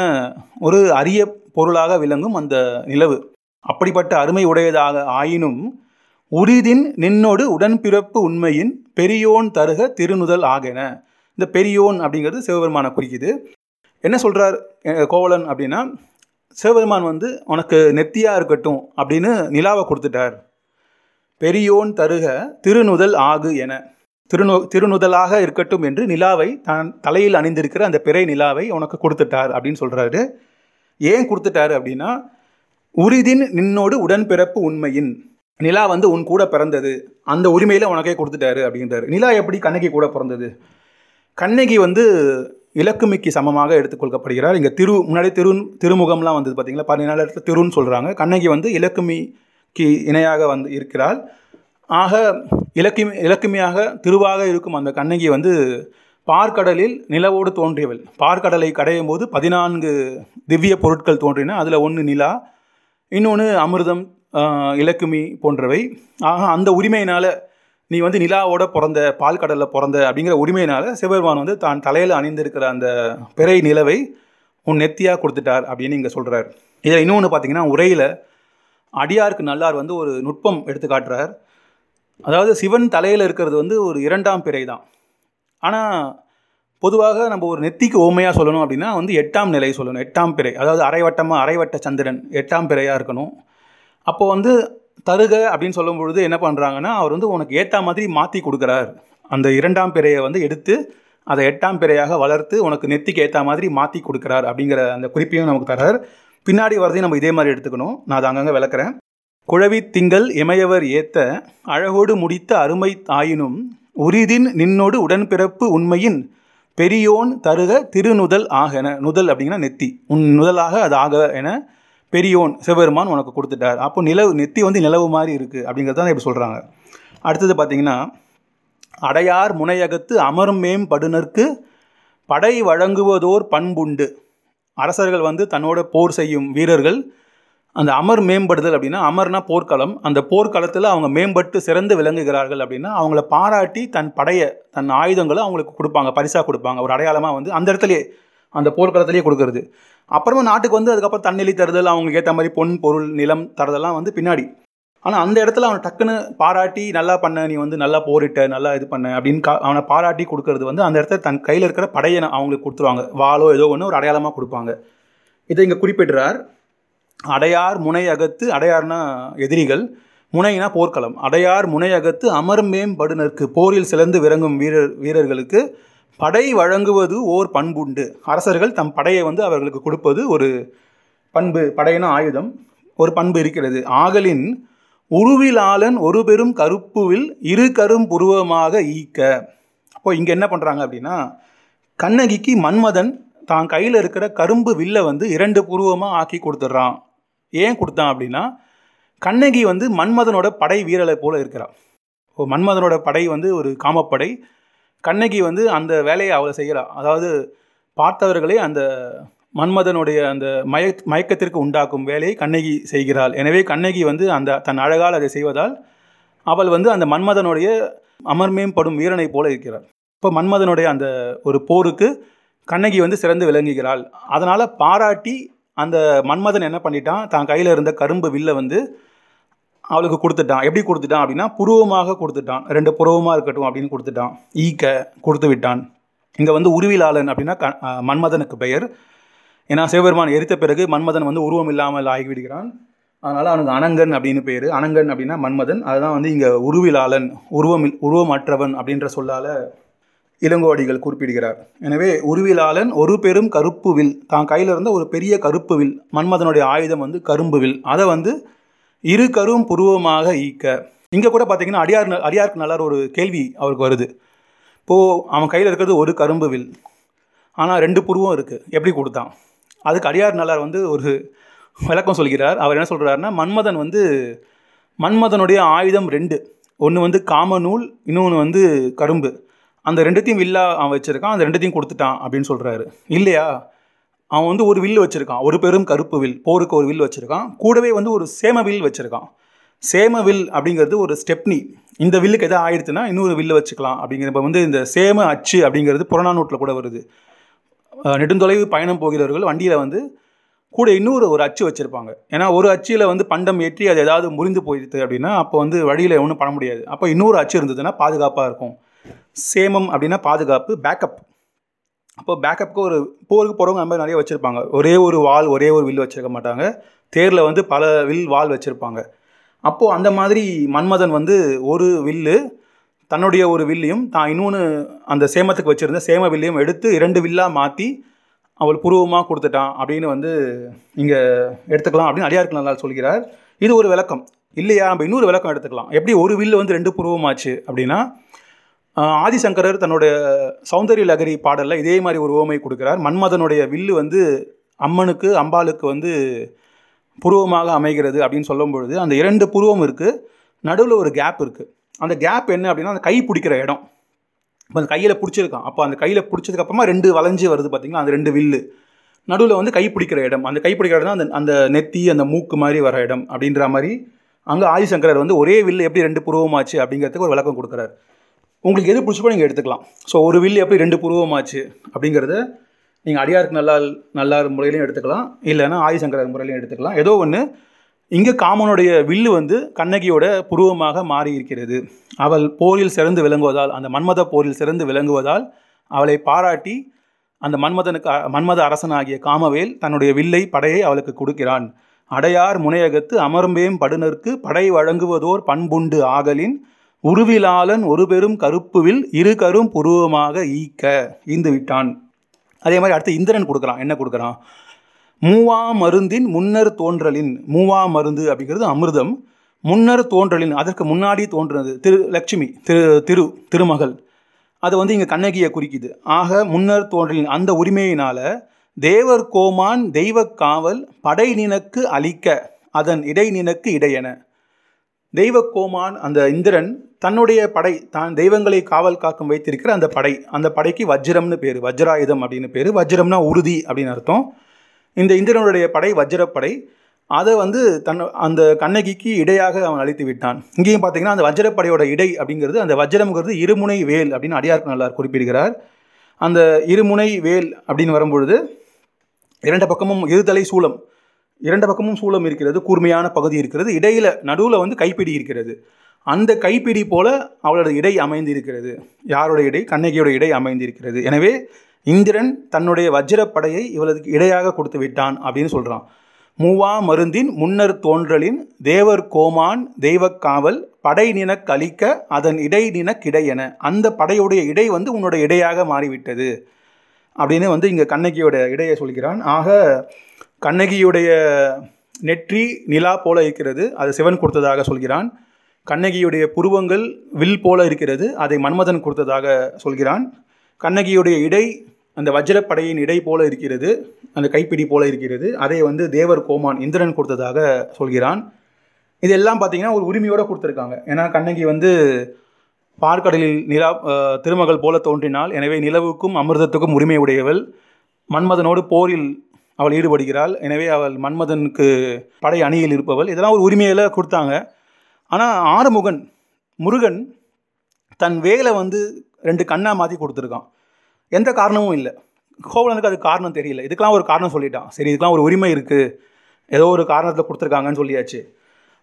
ஒரு அரிய பொருளாக விளங்கும் அந்த நிலவு. அப்படிப்பட்ட அருமை உடையதாக ஆயினும் உரிதின் நின்னோடு உடன்பிறப்பு உண்மையின் பெரியோன் தருக திருநுதல் ஆகென. இந்த பெரியோன் அப்படிங்கிறது சிவபெருமானை குறிக்குது. என்ன சொல்கிறார் கோவலன் அப்படின்னா சிவபெருமான் வந்து உனக்கு நெத்தியாக இருக்கட்டும் அப்படின்னு நிலாவை கொடுத்துட்டார். பெரியோன் தருக திருநுதல் ஆகு என. திருநு திருநுதலாக இருக்கட்டும் என்று நிலாவை தான் தலையில் அணிந்திருக்கிற அந்த பிறை நிலாவை உனக்கு கொடுத்துட்டார் அப்படின்னு சொல்கிறாரு ஏன் கொடுத்துட்டாரு அப்படின்னா உரிதின் நின்னோடு உடன்பிறப்பு உண்மையின். நிலா வந்து உன் கூட பிறந்தது. அந்த உரிமையில் உனக்கே கொடுத்துட்டாரு அப்படின்றாரு. நிலா எப்படி கண்ணகி கூட பிறந்தது? கண்ணகி வந்து இலக்குமிக்கு சமமாக எடுத்துக்கொள்ளப்படுகிறார் இங்கே திரு முன்னாடி திரு திருமுகம்லாம் வந்தது பார்த்தீங்களா பதினாலு இடத்துல திருன்னு சொல்கிறாங்க கண்ணகி வந்து இலக்குமிக்கு இணையாக வந்து இருக்கிறாள். ஆக இலக்குமி இலக்குமியாக திருவாக இருக்கும் அந்த கண்ணகி வந்து பார்க்கடலில் நிலவோடு தோன்றியவள். பார்க்கடலை கடையும் போது பதினான்கு திவ்ய பொருட்கள் தோன்றின. அதில் ஒன்று நிலா இன்னொன்று அமிர்தம் இலக்குமி போன்றவை. ஆக அந்த உரிமையினால் நீ வந்து நிலாவோட பிறந்த பால் கடலில் பிறந்த அப்படிங்கிற உரிமையினால் சிவபெருமான் வந்து தான் தலையில் அணிந்திருக்கிற அந்த பிறை நிலவை உன் நெத்தியாக கொடுத்துட்டார் அப்படின்னு இங்கே சொல்கிறார் இதில் இன்னொன்று பார்த்தீங்கன்னா உரையில் அடியாருக்கு நல்லார் வந்து ஒரு நுட்பம் எடுத்து காட்டுறார். அதாவது சிவன் தலையில் இருக்கிறது வந்து ஒரு இரண்டாம் பிறை தான் ஆனால் பொதுவாக நம்ம ஒரு நெத்திக்கு ஓமையாக சொல்லணும் அப்படின்னா வந்து எட்டாம் நிலை சொல்லணும். எட்டாம் பிறை. அதாவது அரைவட்டமாக அரைவட்ட சந்திரன். எட்டாம் பிறையாக இருக்கணும். அப்போது வந்து தருக அப்படின்னு சொல்லும் பொழுது என்ன பண்ணுறாங்கன்னா அவர் வந்து உனக்கு ஏற்ற மாதிரி மாற்றி கொடுக்குறார். அந்த இரண்டாம் பிறையை வந்து எடுத்து அதை எட்டாம் பிறையாக வளர்த்து உனக்கு நெத்திக்கு ஏற்ற மாதிரி மாற்றி கொடுக்குறார் அப்படிங்கிற அந்த குறிப்பையும் நமக்கு தரார். பின்னாடி வரதையும் நம்ம இதே மாதிரி எடுத்துக்கணும். நான் அதை அங்கங்கே விளக்குறேன். குழவி திங்கள் இமையவர் ஏத்த அழகோடு முடித்த அருமை ஆயினும் உரிதின் நின்னோடு உடன்பிறப்பு உண்மையின் பெரியோன் தருக திருநுதல் ஆகென. நுதல் அப்படிங்கன்னா நெத்தி. உன் நுதலாக அது ஆக என பெரியோன் சிவபெருமான் உனக்கு கொடுத்துட்டார். அப்போ நிலவு நெத்தி வந்து நிலவு மாதிரி இருக்குது அப்படிங்கிறது தான் இப்படி சொல்கிறாங்க அடுத்தது பார்த்தீங்கன்னா அடையார் முனையகத்து அமரும் மேம் படுனர்க்கு படை வழங்குவதோர் பண்புண்டு. அரசர்கள் வந்து தன்னோட போர் செய்யும் வீரர்கள். அந்த அமர் மேம்படுதல் அப்படின்னா அமர்னா போர்க்களம். அந்த போர்க்களத்தில் அவங்க மேம்பட்டு சிறந்து விளங்குகிறார்கள் அப்படின்னா அவங்கள பாராட்டி தன் படையை தன் ஆயுதங்களை அவங்களுக்கு கொடுப்பாங்க பரிசாக கொடுப்பாங்க. ஒரு அடையாளமாக வந்து அந்த இடத்துலையே அந்த போர்க்களத்திலேயே கொடுக்கறது. அப்புறமா நாட்டுக்கு வந்து அதுக்கப்புறம் தண்ணெளி தருதல் அவங்களுக்கு ஏற்ற மாதிரி பொன் பொருள் நிலம் தரதெல்லாம் வந்து பின்னாடி. ஆனால் அந்த இடத்துல அவனை டக்குன்னு பாராட்டி நல்லா பண்ண நீ வந்து நல்லா போரிட்ட நல்லா இது பண்ண அப்படின்னு கா அவனை பாராட்டி கொடுக்கறது வந்து அந்த இடத்துல தன் கையில் இருக்கிற படையை அவங்களுக்கு கொடுத்துருவாங்க. வாளோ ஏதோ ஒன்று ஒரு அடையாளமாக கொடுப்பாங்க. இதை இங்கே குறிப்பிடுறார். அடையார் முனை அகத்து அடையார்னா எதிரிகள் முனைனா போர்க்களம். அடையார் முனை அகத்து அமர்மேம் போரில் சிறந்து விறங்கும் வீரர் வீரர்களுக்கு படை வழங்குவது ஓர் பண்புண்டு. அரசர்கள் தம் படையை வந்து அவர்களுக்கு கொடுப்பது ஒரு பண்பு படையின ஆயுதம் ஒரு பண்பு இருக்கிறது. ஆகலின் உருவிலாளன் ஒரு பெரும் கருப்புவில் இரு கரும் புருவமாக ஈக்க. அப்போ இங்கே என்ன பண்ணுறாங்க அப்படின்னா கண்ணகிக்கு மன்மதன் தான் கையில் இருக்கிற கரும்பு வில்லை வந்து இரண்டு புருவமாக ஆக்கி கொடுத்துட்றான். ஏன் கொடுத்தான் அப்படின்னா கண்ணகி வந்து மன்மதனோட படை வீரலை போல இருக்கிறாள் ஓ மன்மதனோட படை வந்து ஒரு காமப்படை. கண்ணகி வந்து அந்த வேலையை அவளை செய்கிறா. அதாவது பார்த்தவர்களே அந்த மன்மதனுடைய அந்த மய மயக்கத்திற்கு உண்டாக்கும் வேலையை கண்ணகி செய்கிறாள். எனவே கண்ணகி வந்து அந்த தன் அழகால் அதை செய்வதால் அவள் வந்து அந்த மன்மதனுடைய அமர்மேம்படும் வீரனை போல இருக்கிறாள். இப்போ மன்மதனுடைய அந்த ஒரு போருக்கு கண்ணகி வந்து சிறந்து விளங்குகிறாள். அதனால் பாராட்டி அந்த மன்மதன் என்ன பண்ணிட்டான்? தான் கையில் இருந்த கரும்பு வில்லை வந்து அவளுக்கு கொடுத்துட்டான். எப்படி கொடுத்துட்டான் அப்படின்னா புருவமாக கொடுத்துட்டான். ரெண்டு புருவமாக இருக்கட்டும் அப்படின்னு கொடுத்துட்டான். ஈக்க கொடுத்து விட்டான். இங்கே வந்து உருவிலாளன் அப்படின்னா க மன்மதனுக்கு பெயர். ஏன்னா சிவபெருமான் எரித்த பிறகு மன்மதன் வந்து உருவம் இல்லாமல் ஆகிவிடுகிறான். அதனால் அவனுக்கு அனங்கன் அப்படின்னு பேர். அனங்கன் அப்படின்னா மன்மதன். அதுதான் வந்து இங்கே உருவிலாளன் உருவம் உருவமற்றவன் அப்படின்ற சொல்லால் இளங்கோடிகள் குறிப்பிடுகிறார். எனவே உருவிலாளன் ஒரு பெரும் கருப்பு வில் தான் கையில் இருந்த ஒரு பெரிய கருப்பு வில் மன்மதனுடைய ஆயுதம் வந்து கரும்பு வில். அதை வந்து இரு கரும் புருவமாக ஈக்க. இங்கே கூட பார்த்தீங்கன்னா அடியார் அடியாருக்கு நல்லார் ஒரு கேள்வி அவருக்கு வருது. இப்போது அவன் கையில் இருக்கிறது ஒரு கரும்பு வில். ஆனால் ரெண்டு புருவம் இருக்குது எப்படி கொடுத்தான்? அதுக்கு அடியார் நல்லார் வந்து ஒரு விளக்கம் சொல்கிறார். அவர் என்ன சொல்கிறாருன்னா மன்மதன் வந்து மன்மதனுடைய ஆயுதம் ரெண்டு. ஒன்று வந்து காமநூல் இன்னொன்று வந்து கரும்பு. அந்த ரெண்டுத்தையும் வில்லா அவன் வச்சுருக்கான் அந்த ரெண்டுத்தையும் கொடுத்துட்டான் அப்படின்னு சொல்கிறாரு இல்லையா? அவன் வந்து ஒரு வில் வச்சுருக்கான். ஒரு பெரும் கருப்பு வில் போருக்கு ஒரு வில் வச்சுருக்கான். கூடவே வந்து ஒரு சேம வில் வச்சுருக்கான். சேம வில் அப்படிங்கிறது ஒரு ஸ்டெப்னி. இந்த வில்லுக்கு எதாவது ஆயிடுச்சுன்னா இன்னொரு வில்லு வச்சுக்கலாம் அப்படிங்கிறப்ப வந்து இந்த சேம அச்சு அப்படிங்கிறது புறநானூட்டில் கூட வருது. நெடுந்தொலைவு பயணம் போகிறவர்கள் வண்டியில் வந்து கூட இன்னொரு ஒரு அச்சு வச்சுருப்பாங்க. ஏன்னா ஒரு அச்சில் வந்து பண்டம் ஏற்றி அது ஏதாவது முறிந்து போயிடுது அப்படின்னா அப்போ வந்து வழியில் ஒன்றும் பண்ண முடியாது. அப்போ இன்னொரு அச்சு இருந்ததுன்னா பாதுகாப்பாக இருக்கும். சேமம் அப்படின்னா பாதுகாப்பு பேக்கப் அப்போ பேக்கப்புக்கு ஒரு போருக்கு போகிறவங்க அந்த மாதிரி நிறைய வச்சுருப்பாங்க. ஒரே ஒரு வால் ஒரே ஒரு வில் வச்சுருக்க மாட்டாங்க. தேரில் வந்து பல வில் வால் வச்சுருப்பாங்க. அப்போது அந்த மாதிரி மன்மதன் வந்து ஒரு வில்லு தன்னுடைய ஒரு வில்லையும் தான் இன்னொன்று அந்த சேமத்துக்கு வச்சுருந்த சேம வில்லையும் எடுத்து இரண்டு வில்லாக மாற்றி அவள் புருவமாக கொடுத்துட்டான் அப்படின்னு வந்து இங்கே எடுத்துக்கலாம் அப்படின்னு அடியாருக்கு நல்லா சொல்கிறார். இது ஒரு விளக்கம். இல்லையா? நம்ம இன்னொரு விளக்கம் எடுத்துக்கலாம். எப்படி ஒரு வில்லு வந்து ரெண்டு புருவமாச்சு அப்படின்னா ஆதிசங்கரர் தன்னுடைய சௌந்தரிய லகரி பாடலில் இதே மாதிரி ஒரு ஓமை கொடுக்கிறார். மன்மதனுடைய வில்லு வந்து அம்மனுக்கு அம்பாளுக்கு வந்து புருவமாக அமைகிறது அப்படின்னு சொல்லும் பொழுது அந்த இரண்டு புருவம் இருக்குது நடுவில் ஒரு கேப் இருக்குது அந்த கேப் என்ன அப்படின்னா அந்த கை பிடிக்கிற இடம். இப்போ அந்த கையில் பிடிச்சிருக்கான். அப்போ அந்த கையில் பிடிச்சதுக்கப்புறமா ரெண்டு வளைஞ்சு வருது பார்த்திங்கன்னா அந்த ரெண்டு வில்லு. நடுவில் வந்து கை பிடிக்கிற இடம். அந்த கை பிடிக்கிற இடம் அந்த அந்த நெத்தி அந்த மூக்கு மாதிரி வர இடம் அப்படின்ற மாதிரி அங்கே ஆதிசங்கரர் வந்து ஒரே வில்லு எப்படி ரெண்டு புருவமாச்சு அப்படிங்கிறதுக்கு ஒரு விளக்கம் கொடுக்குறாரு. உங்களுக்கு எது பிடிச்சப்போ நீங்கள் எடுத்துக்கலாம். ஸோ ஒரு வில்லு எப்படி ரெண்டு புருவமாச்சு அப்படிங்கிறத நீங்கள் அடியாருக்கு நல்லா நல்லார் முறையிலையும் எடுத்துக்கலாம். இல்லைன்னா ஆதிசங்கரர் முறையிலையும் எடுத்துக்கலாம். ஏதோ ஒன்று இங்கே காமனுடைய வில்லு வந்து கண்ணகியோட புருவமாக மாறி இருக்கிறது அவள் போரில் சிறந்து விளங்குவதால் அந்த மன்மத போரில் சிறந்து விளங்குவதால் அவளை பாராட்டி அந்த மன்மதனுக்கு மன்மத அரசனாகிய காமவேல் தன்னுடைய வில்லை படையை அவளுக்கு கொடுக்கிறான். அடையார் முனையகத்து அமர்ம்பேம் படுனருக்கு படை வழங்குவதோர் பண்புண்டு ஆகலின் உருவிலாளன் ஒரு பெரும் கருப்புவில் இரு கரும் புருவமாக ஈக்க ஈந்து விட்டான். அதே மாதிரி அடுத்து இந்திரன் கொடுக்குறான். என்ன கொடுக்குறான்? மூவா மருந்தின் முன்னர் தோன்றலின் மூவா மருந்து அப்படிங்கிறது அமிர்தம் முன்னர் தோன்றலின் அதற்கு முன்னாடி தோன்றினது திரு லட்சுமி திரு திரு திருமகள். அது வந்து இங்கே கண்ணகியை குறிக்குது. ஆக முன்னர் தோன்றலின் அந்த உரிமையினால் தேவர் கோமான் தெய்வக் காவல் படை நினக்கு அளிக்க அதன் இடை நினக்கு இடையென. தெய்வ கோமான் அந்த இந்திரன் தன்னுடைய படை தான் தெய்வங்களை காவல் காக்கும் வைத்திருக்கிற அந்த படை. அந்த படைக்கு வஜ்ரம்னு பேர் வஜ்ராயுதம் அப்படின்னு பேர். வஜ்ரம்னா உறுதி அப்படின்னு அர்த்தம். இந்த இந்திரனுடைய படை வஜ்ரப்படை அதை வந்து தன் அந்த கண்ணகிக்கு இடையாக அவன் அழித்து விட்டான். இங்கேயும் பார்த்தீங்கன்னா அந்த வஜ்ரப்படையோட இடை அப்படிங்கிறது அந்த வஜ்ரம்ங்கிறது இருமுனை வேல் அப்படின்னு அடியார்க்கு நல்லா குறிப்பிடுகிறார். அந்த இருமுனை வேல் அப்படின்னு வரும்பொழுது இரண்டு பக்கமும் இருதலை சூலம். இரண்டு பக்கமும் சூலம் இருக்கிறது கூர்மையான பகுதி இருக்கிறது. இடையில் நடுவில் வந்து கைப்பிடி இருக்கிறது. அந்த கைப்பிடி போல அவளோட இடை அமைந்திருக்கிறது. யாரோட இடை? கண்ணகியோட இடை அமைந்திருக்கிறது. எனவே இந்திரன் தன்னுடைய வஜ்ரப்படையை இவளுக்கு இடையாக கொடுத்து விட்டான் அப்படின்னு சொல்கிறான் மூவா மருந்தின் முன்னர் தோன்றலின் தேவர் கோமான் தெய்வக்காவல் படை நின கழிக்க அதன் இடை நினக்கிடையென அந்த படையுடைய இடை வந்து உன்னோட இடையாக மாறிவிட்டது அப்படின்னு வந்து இங்கே கண்ணகியோட இடையை சொல்கிறான். ஆக கண்ணகியுடைய நெற்றி நிலா போல இருக்கிறது அது சிவன் கொடுத்ததாக சொல்கிறான். கண்ணகியுடைய புருவங்கள் வில் போல இருக்கிறது அதை மன்மதன் கொடுத்ததாக சொல்கிறான். கண்ணகியுடைய இடை அந்த வஜ்ரப்படையின் இடை போல இருக்கிறது அந்த கைப்பிடி போல இருக்கிறது அதை வந்து தேவர் கோமான் இந்திரன் கொடுத்ததாக சொல்கிறான். இதெல்லாம் பார்த்தீங்கன்னா ஒரு உரிமையோடு கொடுத்துருக்காங்க. ஏன்னா கண்ணகி வந்து பார்க்கடலில் நிலா திருமகள் போல தோன்றினால் எனவே நிலவுக்கும் அமிர்தத்துக்கும் உரிமை உடையவள். மன்மதனோடு போரில் அவள் ஈடுபடுகிறாள். எனவே அவள் மன்மதனுக்கு படை அணியில் இருப்பவள். இதெல்லாம் ஒரு உரிமையில் கொடுத்தாங்க. ஆனால் ஆறுமுகன் முருகன் தன் வேலை வந்து ரெண்டு கண்ணாக மாற்றி கொடுத்துருக்கான். எந்த காரணமும் இல்லை. கோவலனுக்கு அது காரணம் தெரியல. இதுக்கெல்லாம் ஒரு காரணம் சொல்லிட்டான். சரி இதுக்கெலாம் ஒரு உரிமை இருக்குது ஏதோ ஒரு காரணத்தில் கொடுத்துருக்காங்கன்னு சொல்லியாச்சு.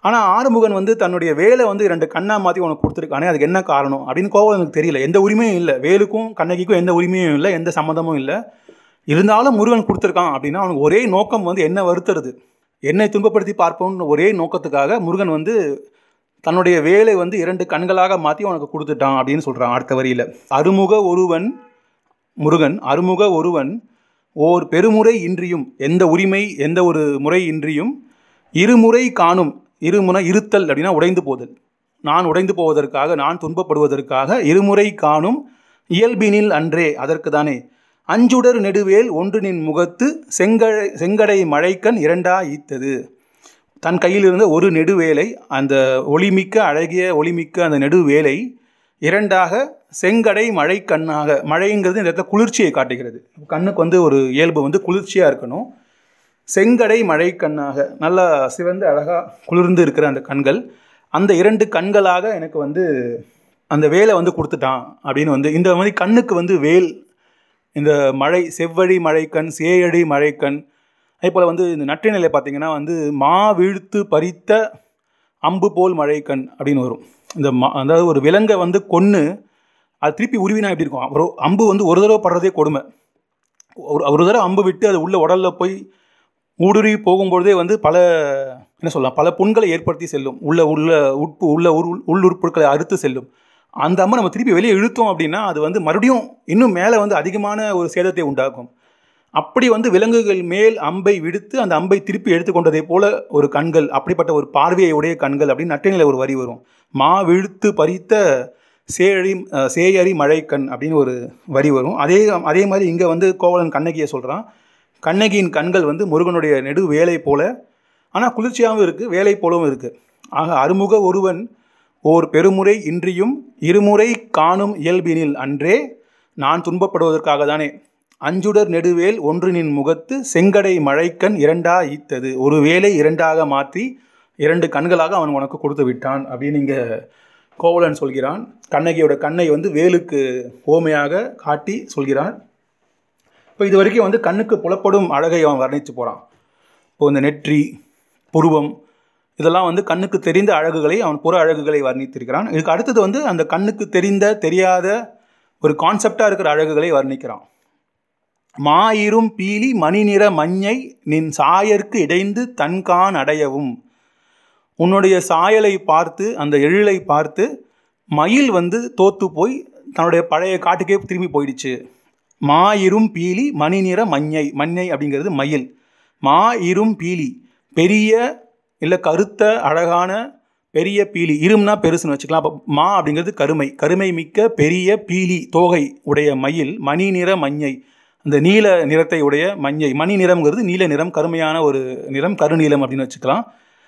ஆனால் ஆறுமுகன் வந்து தன்னுடைய வேலை வந்து ரெண்டு கண்ணா மாற்றி உனக்கு கொடுத்துருக்கானே அதுக்கு என்ன காரணம் அப்படின்னு கோவலனுக்கு தெரியல. எந்த உரிமையும் இல்லை. வேலுக்கும் கண்ணகிக்கும் எந்த உரிமையும் இல்லை. எந்த சம்மந்தமும் இல்லை. இருந்தாலும் முருகன் கொடுத்துருக்கான் அப்படின்னா அவனுக்கு ஒரே நோக்கம் வந்து என்ன வருத்துறது. என்னை துன்பப்படுத்தி பார்ப்போம்னு ஒரே நோக்கத்துக்காக முருகன் வந்து தன்னுடைய வேலை வந்து இரண்டு கண்களாக மாற்றி அவனுக்கு கொடுத்துட்டான் அப்படின்னு சொல்கிறான் அடுத்த வரியில். அருமுக ஒருவன் முருகன் அருமுக ஒருவன் ஓர் பெருமுறை இன்றியும் எந்த உரிமை எந்த ஒரு முறை இன்றியும் இருமுறை காணும் இருமுறை இருத்தல் அப்படின்னா உடைந்து போதல். நான் உடைந்து போவதற்காக நான் துன்பப்படுவதற்காக இருமுறை காணும் இயல்பினில் அன்றே அதற்கு தானே அஞ்சுடர் நெடுவேல் ஒன்றினின் முகத்து செங்கடை செங்கடை மழைக்கண் இரண்டா ஈத்தது. தன் கையில் இருந்த ஒரு நெடுவேலை அந்த ஒளிமிக்க அழகிய ஒளிமிக்க அந்த நெடுவேலை இரண்டாக செங்கடை மழை கண்ணாக மழைங்கிறது இந்த இடத்துல குளிர்ச்சியை காட்டுகிறது. கண்ணுக்கு வந்து ஒரு இயல்பு வந்து குளிர்ச்சியாக இருக்கணும். செங்கடை மழை கண்ணாக நல்லா சிவந்து அழகாக குளிர்ந்து இருக்கிற அந்த கண்கள் அந்த இரண்டு கண்களாக எனக்கு வந்து அந்த வேலை வந்து கொடுத்துட்டான் அப்படின்னு வந்து இந்த மாதிரி கண்ணுக்கு வந்து வேல் இந்த மழை செவ்வழி மழைக்கண் சேயடி மழைக்கண் அதே போல் வந்து இந்த நட்டை நிலை பார்த்திங்கன்னா வந்து மா வீழ்த்து பறித்த அம்பு போல் மழைக்கண் அப்படின்னு வரும். இந்த மா அதாவது ஒரு விலங்கை வந்து கொன்று அது திருப்பி உருவினா எப்படி இருக்கும்? ஒரு அம்பு வந்து ஒரு தடவை படுறதே கொடுமை. ஒரு ஒரு தடவை அம்பு விட்டு அது உள்ள உடலில் போய் ஊடுருவி போகும்பொழுதே வந்து பல என்ன சொல்லலாம்? பல புண்களை ஏற்படுத்தி செல்லும். உள்ள உள்ள உட்பு உள்ள உள் உள்ளுறுப்புகளை அறுத்து செல்லும். அந்த அம்மா நம்ம திருப்பி வெளியே இழுத்தோம் அப்படின்னா அது வந்து மறுபடியும் இன்னும் மேலே வந்து அதிகமான ஒரு சேதத்தை உண்டாக்கும். அப்படி வந்து விலங்குகள் மேல் அம்பை விடுத்து அந்த அம்பை திருப்பி எடுத்துக்கொண்டதை போல ஒரு கண்கள் அப்படிப்பட்ட ஒரு பார்வையை உடைய கண்கள் அப்படின்னு நட்டினில் ஒரு வரி வரும். மா விழுத்து பறித்த சேழி சேயரி மழைக்கண் அப்படின்னு ஒரு வரி வரும். அதே அதே மாதிரி இங்கே வந்து கோவலன் கண்ணகியை சொல்கிறான் கண்ணகியின் கண்கள் வந்து முருகனுடைய நெடு வேலை போல ஆனால் குளிர்ச்சியாகவும் இருக்குது வேலை போலவும் இருக்குது ஆக அருமுக ஒருவன் ஓர் பெருமுறை இன்றியும் இருமுறை காணும் இயல்பினில் அன்றே நான் துன்பப்படுவதற்காக தானே அஞ்சுடர் நெடுவேல் ஒன்றினின் முகத்து செங்கடை மழைக்கண் இரண்டா ஈத்தது. ஒரு வேலை இரண்டாக மாற்றி இரண்டு கண்களாக அவன் உனக்கு கொடுத்து விட்டான் அப்படின்னு இங்கே கோவலன் சொல்கிறான். கண்ணகியோட கண்ணை வந்து வேலுக்கு ஓமையாக காட்டி சொல்கிறான். இப்போ இது வரைக்கும் வந்து கண்ணுக்கு புலப்படும் அழகை அவன் வர்ணித்து போகிறான் இப்போ இந்த நெற்றி புருவம் இதெல்லாம் வந்து கண்ணுக்கு தெரிந்த அழகுகளை அவன் புற அழகுகளை வர்ணித்திருக்கிறான். இதுக்கு அடுத்தது வந்து அந்த கண்ணுக்கு தெரிந்த தெரியாத ஒரு கான்செப்டாக இருக்கிற அழகுகளை வர்ணிக்கிறான். மாயிரும் பீலி மணி நிற மஞ்சை நின் சாயற்கு இடைந்து தன்கான் அடையவும். உன்னுடைய சாயலை பார்த்து அந்த எழிலை பார்த்து மயில் வந்து தோத்து போய் தன்னுடைய பழைய காட்டுக்கே திரும்பி போயிடுச்சு. மாயிரும் பீலி மணி நிற மஞ்சை மஞ்சை அப்படிங்கிறது மயில். மா இரும் பீலி பெரிய இல்லை கருத்த அழகான பெரிய பீலி இரும்னா பெருசுன்னு வச்சுக்கலாம். அப்போ மா அப்படிங்கிறது கருமை. கருமை மிக்க பெரிய பீலி தோகை உடைய மயில் மணி நிற மஞ்சை. அந்த நீல நிறத்தை உடைய மஞ்சை. மணி நிறம்ங்கிறது நீல நிறம் கருமையான ஒரு நிறம் கருநீலம் அப்படின்னு வச்சுக்கலாம்.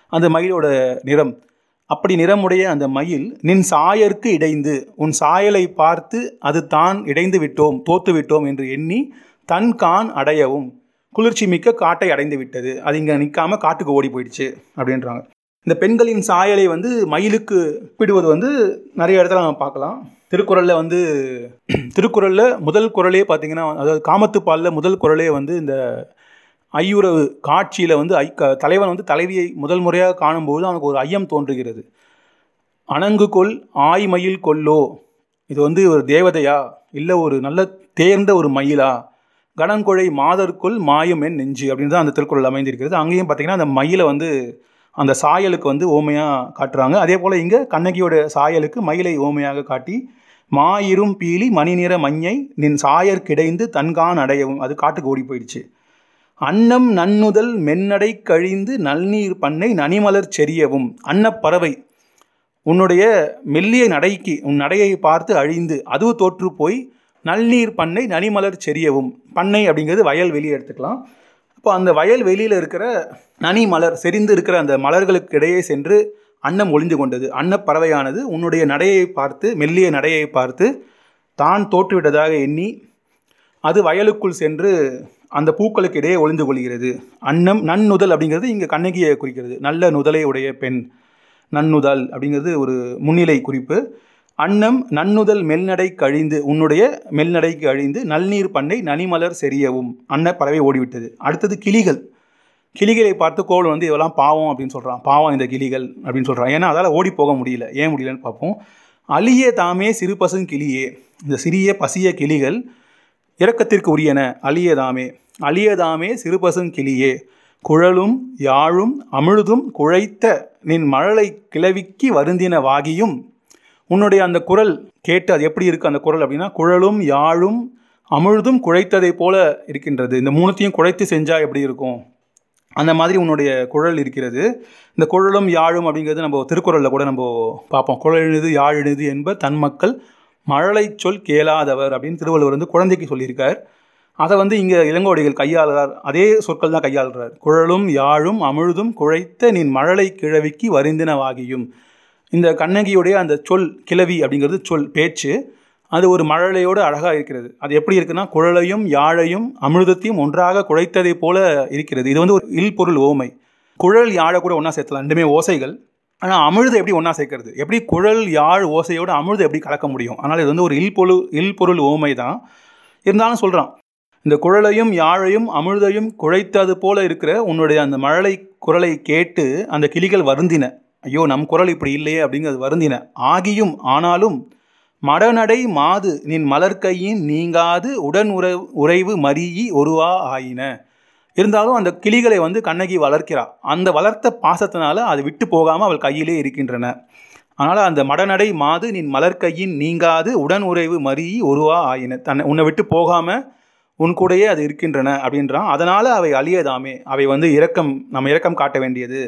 அந்த மயிலோட நிறம். அப்படி நிறமுடைய அந்த மயில் நின் சாயற்கு இடைந்து உன் சாயலை பார்த்து அது தான் இடைந்து விட்டோம் தோத்து விட்டோம் என்று எண்ணி தன் கான் அடையவும். குளிர்ச்சி மிக்க காட்டை அடைந்து விட்டது. அது இங்கே நிற்காம காட்டுக்கு ஓடி போயிடுச்சு அப்படின்றாங்க. இந்த பெண்களின் சாயலை வந்து மயிலுக்கு ஒப்பிடுவது வந்து நிறைய இடத்துல நம்ம பார்க்கலாம். திருக்குறளில் வந்து திருக்குறளில் முதல் குரலே பார்த்தீங்கன்னா அதாவது காமத்துப்பாலில் முதல் குரலே வந்து இந்த ஐயுறவு காட்சியில் வந்து ஐ க- தலைவன் வந்து தலைவியை முதல் முறையாக காணும்போது அவனுக்கு ஒரு ஐயம் தோன்றுகிறது. அணங்கு கொல் ஆய்மயில் கொல்லோ. இது வந்து ஒரு தேவதையா? இல்லை ஒரு நல்ல தேர்ந்த ஒரு மயிலா? கணங்கொழை மாதர்க்குள் மாயும் என் நெஞ்சு அப்படின்னு தான் அந்த திருக்குறள் அமைந்திருக்கிறது. அங்கேயும் பார்த்தீங்கன்னா அந்த மயிலை வந்து அந்த சாயலுக்கு வந்து ஓமையாக காட்டுறாங்க. அதே போல் இங்கே கண்ணகியோட சாயலுக்கு மயிலை ஓமையாக காட்டி மாயிரும் பீலி மணி நிற மஞ்சை நின் சாயர் கிடைந்து தன்கான் அடையவும். அது காட்டுக்கு ஓடி போயிடுச்சு. அன்னம் நன்னுதல் மென்னடை கழிந்து நல்நீர் பண்ணை நனிமலர் செரியவும் அன்னப்பறவை உன்னுடைய மெல்லிய நடைக்கு உன் நடையை பார்த்து அழிந்து அதுவும் தோற்று போய் நல்நீர் பண்ணை நனிமலர் செரியவும் பண்ணை அப்படிங்கிறது வயல் வெளியே எடுத்துக்கலாம். அப்போ அந்த வயல் வெளியில் இருக்கிற நனி மலர் செறிந்து இருக்கிற அந்த மலர்களுக்கு இடையே சென்று அன்னம் ஒளிந்து கொண்டது. அன்னப்பறவையானது உன்னுடைய நடையை பார்த்து மெல்லிய நடையை பார்த்து தான் தோற்றுவிட்டதாக எண்ணி அது வயலுக்குள் சென்று அந்த பூக்களுக்கு இடையே ஒளிந்து கொள்கிறது. அன்னம் நன்னுதல் அப்படிங்கிறது இங்கே கண்ணகியை குறிக்கிறது. நல்ல நுதலை உடைய பெண். நன்னுதல் அப்படிங்கிறது ஒரு முன்னிலை குறிப்பு. அன்னம் நன்னுதல் மெல்நடை கழிந்து உன்னுடைய மெல்நடைக்கு அழிந்து நல்நீர் பண்ணை நனிமலர் செறியவும். அன்ன பறவை ஓடிவிட்டது. அடுத்தது கிளிகள். கிளிகளை பார்த்து கோவலன் வந்து இதெல்லாம் பாவம் அப்படின்னு சொல்கிறான் பாவம் இந்த கிளிகள் அப்படின்னு சொல்கிறான் ஏன்னா அதால் ஓடி போக முடியல. ஏன் முடியலன்னு பார்ப்போம். அழிய தாமே சிறு பசுங்கிளியே இந்த சிறிய பசிய கிளிகள் இறக்கத்திற்கு உரியன. அலியதாமே அலியதாமே சிறுபசுங்கிளியே குழலும் யாழும் அமிழ்தும் குழைத்த நின் மழலை கிளவிக்கு வருந்தின வாகியும் உன்னுடைய அந்த குரல் கேட்டு அது எப்படி இருக்குது அந்த குரல் அப்படின்னா குழலும் யாழும் அமிழ்தும் குழைத்ததை போல இருக்கின்றது. இந்த மூணுத்தையும் குழைத்து செஞ்சால் எப்படி இருக்கும்? அந்த மாதிரி உன்னுடைய குழல் இருக்கிறது. இந்த குழலும் யாழும் அப்படிங்கிறது நம்ம திருக்குறளில் கூட நம்ம பார்ப்போம். குழலினது யாழினது என்ப தன் மக்கள் மழலை சொல் கேளாதவர் அப்படின்னு திருவள்ளுவர் வந்து குழந்தைக்கு சொல்லியிருக்கார். அதை வந்து இங்கே இளங்கோடிகள் கையாளுறார். அதே சொற்கள் தான் கையாளுறார். குழலும் யாழும் அமிழ்தும் குழைத்த நின் மழலை கிழவிக்கு வருந்தினவாகியும். இந்த கண்ணகியுடைய அந்த சொல் கிளவி அப்படிங்கிறது சொல் பேச்சு அது ஒரு மழலையோடு அழகாக இருக்கிறது. அது எப்படி இருக்குன்னா குழலையும் யாழையும் அமிர்தத்தையும் ஒன்றாக குழைத்ததை போல இருக்கிறது. இது வந்து ஒரு இல்பொருள் ஓமை. குழல் யாழை கூட ஒன்றா சேர்த்தலாம். ரெண்டுமே ஓசைகள். ஆனால் அமிழ்தை எப்படி ஒன்றா சேர்க்கறது? எப்படி குழல் யாழ் ஓசையோடு அமிழ்தை எப்படி கலக்க முடியும்? ஆனால் இது வந்து ஒரு இல்பொழு இல்பொருள் ஓமை தான். இருந்தாலும் சொல்கிறான் இந்த குழலையும் யாழையும் அமிழ்தையும் குழைத்தது போல இருக்கிற உன்னுடைய அந்த மழலை குரலை கேட்டு அந்த கிளிகள் வருந்தின. ஐயோ நம் குரல் இப்படி இல்லையே அப்படிங்கிறது வருந்தின. ஆகியும் ஆனாலும் மடநடை மாது நின் மலர்க்கையின் நீங்காது உடன் உற உறைவு மறியி ஒருவா ஆயின. இருந்தாலும் அந்த கிளிகளை வந்து கண்ணகி வளர்க்கிறாள் அந்த வளர்த்த பாசத்தினால அது விட்டு போகாமல் அவள் கையிலே இருக்கின்றன. அதனால் அந்த மடநடை மாது நின் மலர்க்கையின் நீங்காது உடன் உறைவு மறியி ஒருவா ஆயின. தன்னை உன்னை விட்டு போகாமல் உன் கூடயே அது இருக்கின்றன அப்படின்றான். அதனால் அவை அழியதாமே. அவை வந்து இரக்கம் நம்ம இரக்கம் காட்ட வேண்டியது.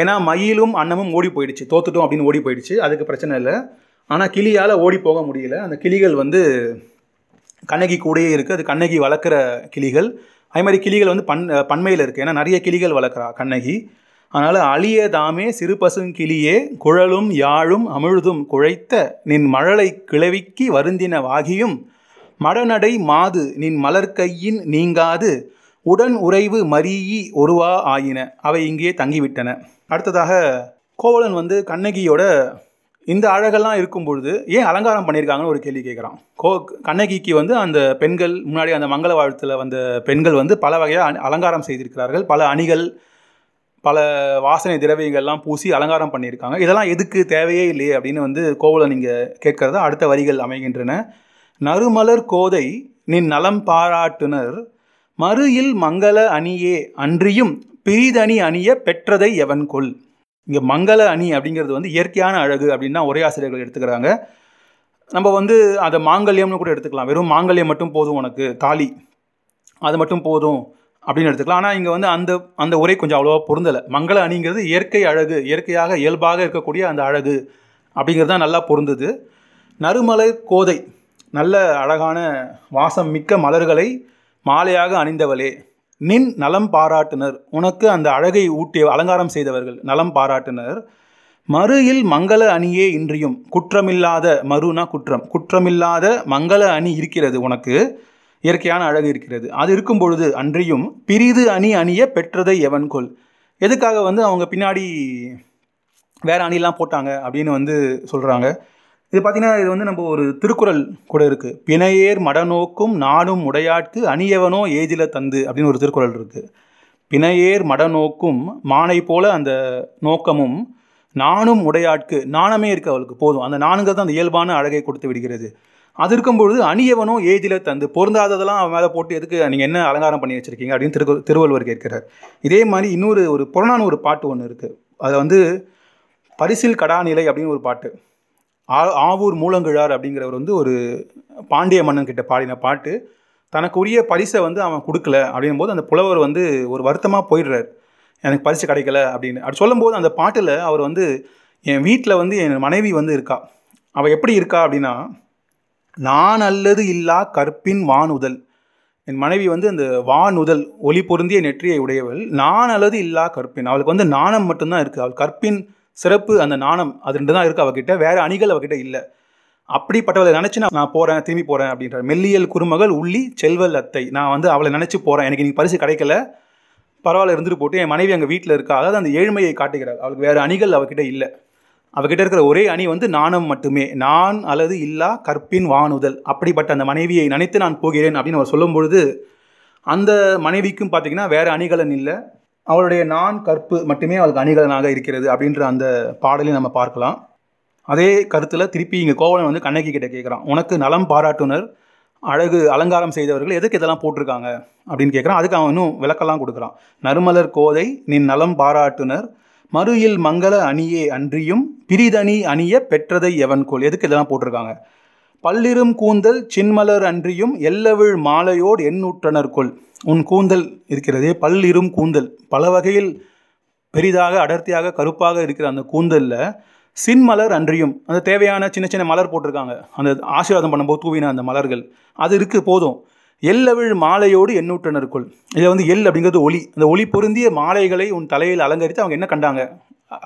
ஏன்னா மயிலும் அன்னமும் ஓடி போயிடுச்சு. தோத்துட்டோம் அப்படின்னு ஓடி போயிடுச்சு. அதுக்கு பிரச்சனை இல்லை. ஆனால் கிளியால் ஓடி போக முடியல. அந்த கிளிகள் வந்து கண்ணகி கூடயே இருக்குது அது கண்ணகி வளர்க்குற கிளிகள். அதே மாதிரி கிளிகள் வந்து பன் பன்மையில் இருக்குது ஏன்னா நிறைய கிளிகள் வளர்க்குறா கண்ணகி. அதனால் அழிய தாமே சிறு பசுங்கிளியே குழலும் யாழும் அமிழ்தும் குழைத்த நின் மழலை கிளவிக்கு வருந்தின வாகியும் மடநடை மாது நின் மலர்க்கையின் நீங்காது உடன் உறைவு மரியி ஒருவா ஆயின. அவை இங்கே தங்கிவிட்டன. அடுத்ததாக கோவலன் வந்து கண்ணகியோட இந்த அழகெல்லாம் இருக்கும் பொழுது ஏன் அலங்காரம் பண்ணியிருக்காங்கன்னு ஒரு கேள்வி கேட்குறான். கோ கண்ணகிக்கு வந்து அந்த பெண்கள் முன்னாடி அந்த மங்கள வாழ்த்தில் வந்த பெண்கள் வந்து பல வகையாக அலங்காரம் செய்திருக்கிறார்கள். பல அணிகள் பல வாசனை திரவியங்கள்லாம் பூசி அலங்காரம் பண்ணியிருக்காங்க. இதெல்லாம் எதுக்கு தேவையே இல்லையே அப்படின்னு வந்து கோவலன் நீங்கள் கேட்கறத அடுத்த வரிகள் அமைகின்றன. நறுமலர் கோதை நின் நலம் பாராட்டுனர் மறுயில் மங்கள அணியே அன்றியும் பிரிதணி அணிய பெற்றதை எவன் கொள் இங்கே மங்கள அணி அப்படிங்கிறது வந்து இயற்கையான அழகு அப்படின்னு தான் ஒரே ஆசிரியர்கள் எடுத்துக்கிறாங்க. நம்ம வந்து அதை மாங்கல்யம்னு கூட எடுத்துக்கலாம். வெறும் மாங்கல்யம் மட்டும் போதும் உனக்கு தாலி. அது மட்டும் போதும் அப்படின்னு எடுத்துக்கலாம். ஆனால் இங்கே வந்து அந்த அந்த உரை கொஞ்சம் அவ்வளோவா பொருந்தலை. மங்கள அணிங்கிறது இயற்கை அழகு இயற்கையாக இயல்பாக இருக்கக்கூடிய அந்த அழகு அப்படிங்கிறது தான் நல்லா பொருந்தது. நறுமலை கோதை நல்ல அழகான வாசம் மிக்க மலர்களை மாலையாக அணிந்தவளே. நின் நலம் பாராட்டுனர். உனக்கு அந்த அழகை ஊட்டிய அலங்காரம் செய்தவர்கள் நலம் பாராட்டுனர். மறுயில் மங்கள அணியே இன்றியும். குற்றமில்லாத மறுனா குற்றம். குற்றமில்லாத மங்கள அணி இருக்கிறது உனக்கு. இயற்கையான அழகு இருக்கிறது. அது இருக்கும் பொழுது அன்றியும் பிரிது அணி அணிய பெற்றதை எவன் கொள் எதுக்காக வந்து அவங்க பின்னாடி வேறு அணிலாம் போட்டாங்க அப்படின்னு வந்து சொல்கிறாங்க இது பார்த்தீங்கன்னா இது வந்து நம்ம ஒரு திருக்குறள் கூட இருக்குது பிணையேர் மடநோக்கும் நாடும் உடையாட்கு அணியவனோ ஏஜில தந்து அப்படின்னு ஒரு திருக்குறள் இருக்குது பிணையேர் மடநோக்கும் மானை போல அந்த நோக்கமும் நானும் உடையாட்கு நாணமே இருக்கு அவளுக்கு போதும். அந்த நானுங்கிறது தான் அந்த இயல்பான அழகை கொடுத்து விடுகிறது. அது இருக்கும்பொழுது அணியவனோ ஏஜில தந்து பொருந்தாததெல்லாம் அவன் மேலே போட்டு எதுக்கு நீங்கள் என்ன அலங்காரம் பண்ணி வச்சுருக்கீங்க? அப்படின்னு திரு திருவள்ளுவர் கேட்கிறார். இதே மாதிரி இன்னொரு ஒரு புறநானூறு பாட்டு ஒன்று இருக்குது அதை வந்து பரிசில் கடாநிலை அப்படின்னு ஒரு பாட்டு. ஆ ஆவூர் மூலங்கிழார் அப்படிங்கிறவர் வந்து ஒரு பாண்டிய மன்னன் கிட்ட பாடின பாட்டு. தனக்குரிய பரிசை வந்து அவன் கொடுக்கல அப்படின்னும் போது அந்த புலவர் வந்து ஒரு வருத்தமாக போயிடுறார். எனக்கு பரிசு கிடைக்கல அப்படின்னு. அப்படி சொல்லும்போது அந்த பாட்டில் அவர் வந்து என் வீட்டில் வந்து என் மனைவி வந்து இருக்கா? அவள் எப்படி இருக்கா? அப்படின்னா நான் அல்லது இல்லா கற்பின் வானுதல். என் மனைவி வந்து அந்த வானுதல் ஒளி பொருந்திய நெற்றியை உடையவள். நான் அல்லது இல்லா கற்பின். அவளுக்கு வந்து நாணம் மட்டும்தான் இருக்குது அவள் கற்பின் சிறப்பு அந்த நாணம் அது ரெண்டு தான் இருக்குது அவகிட்ட. வேறு அணிகள் அவகிட்ட இல்லை. அப்படிப்பட்டவளை நினச்சி நான் நான் போகிறேன் திரும்பி போகிறேன் அப்படின்ற மெல்லியல் குறுமகள் உள்ளி செல்வல் அத்தை. நான் வந்து அவளை நினச்சி போகிறேன் எனக்கு நீ பரிசு கிடைக்கல. பரவாயில்ல இருந்துட்டு போட்டு என் மனைவி அங்கே வீட்டில் இருக்கா? அதாவது அந்த ஏழ்மையை காட்டுகிறாள் அவளுக்கு வேறு அணிகள் அவகிட்ட இல்லை. அவகிட்ட இருக்கிற ஒரே அணி வந்து நாணம் மட்டுமே. நான் அல்லது இல்லா கற்பின் வானுதல். அப்படிப்பட்ட அந்த மனைவியை நினைத்து நான் போகிறேன் அப்படின்னு அவர் சொல்லும்பொழுது அந்த மனைவிக்கும் பார்த்தீங்கன்னா வேறு அணிகலன் இல்லை. அவளுடைய நான் கற்பு மட்டுமே அவளுக்கு அணிகலனாக இருக்கிறது அப்படின்ற அந்த பாடலையும் நம்ம பார்க்கலாம். அதே கருத்தில் திருப்பி இங்கே கோவலன் வந்து கண்ணகி கிட்ட கேட்குறான் உனக்கு நலம் பாராட்டுனர் அழகு அலங்காரம் செய்தவர்கள் எதுக்கு இதெல்லாம் போட்டிருக்காங்க? அப்படின்னு கேட்குறான் அதுக்கு அவன் இன்னும் விளக்கெல்லாம் கொடுக்குறான். நறுமலர் கோதை நின் நலம் பாராட்டுனர் மறுயில் மங்கள அணியே அன்றியும் பிரிதணி அணிய பெற்றதை எவன் கோல்? எதுக்கு இதெல்லாம் போட்டிருக்காங்க? பல்லிரும் கூந்தல் சின்மலர் அன்றியும் எல்லவிழ் மாலையோடு எண்ணூற்றனர் கொள் உன் கூந்தல் இருக்கிறதே பல்லிரும் கூந்தல். பல வகையில் பெரிதாக அடர்த்தியாக கருப்பாக இருக்கிற அந்த கூந்தலில் சின்மலர் அன்றியும் அந்த தேவையான சின்ன சின்ன மலர் போட்டிருக்காங்க. அந்த ஆசீர்வாதம் பண்ணும்போது தூவின அந்த மலர்கள். அது இருக்குது போதும். எல்லவிழ் மாலையோடு எண்ணூற்றனருக்குள் இதில் வந்து எல் அப்படிங்கிறது ஒளி. அந்த ஒளி பொருந்திய மாலைகளை உன் தலையில் அலங்கரித்து அவங்க என்ன கண்டாங்க?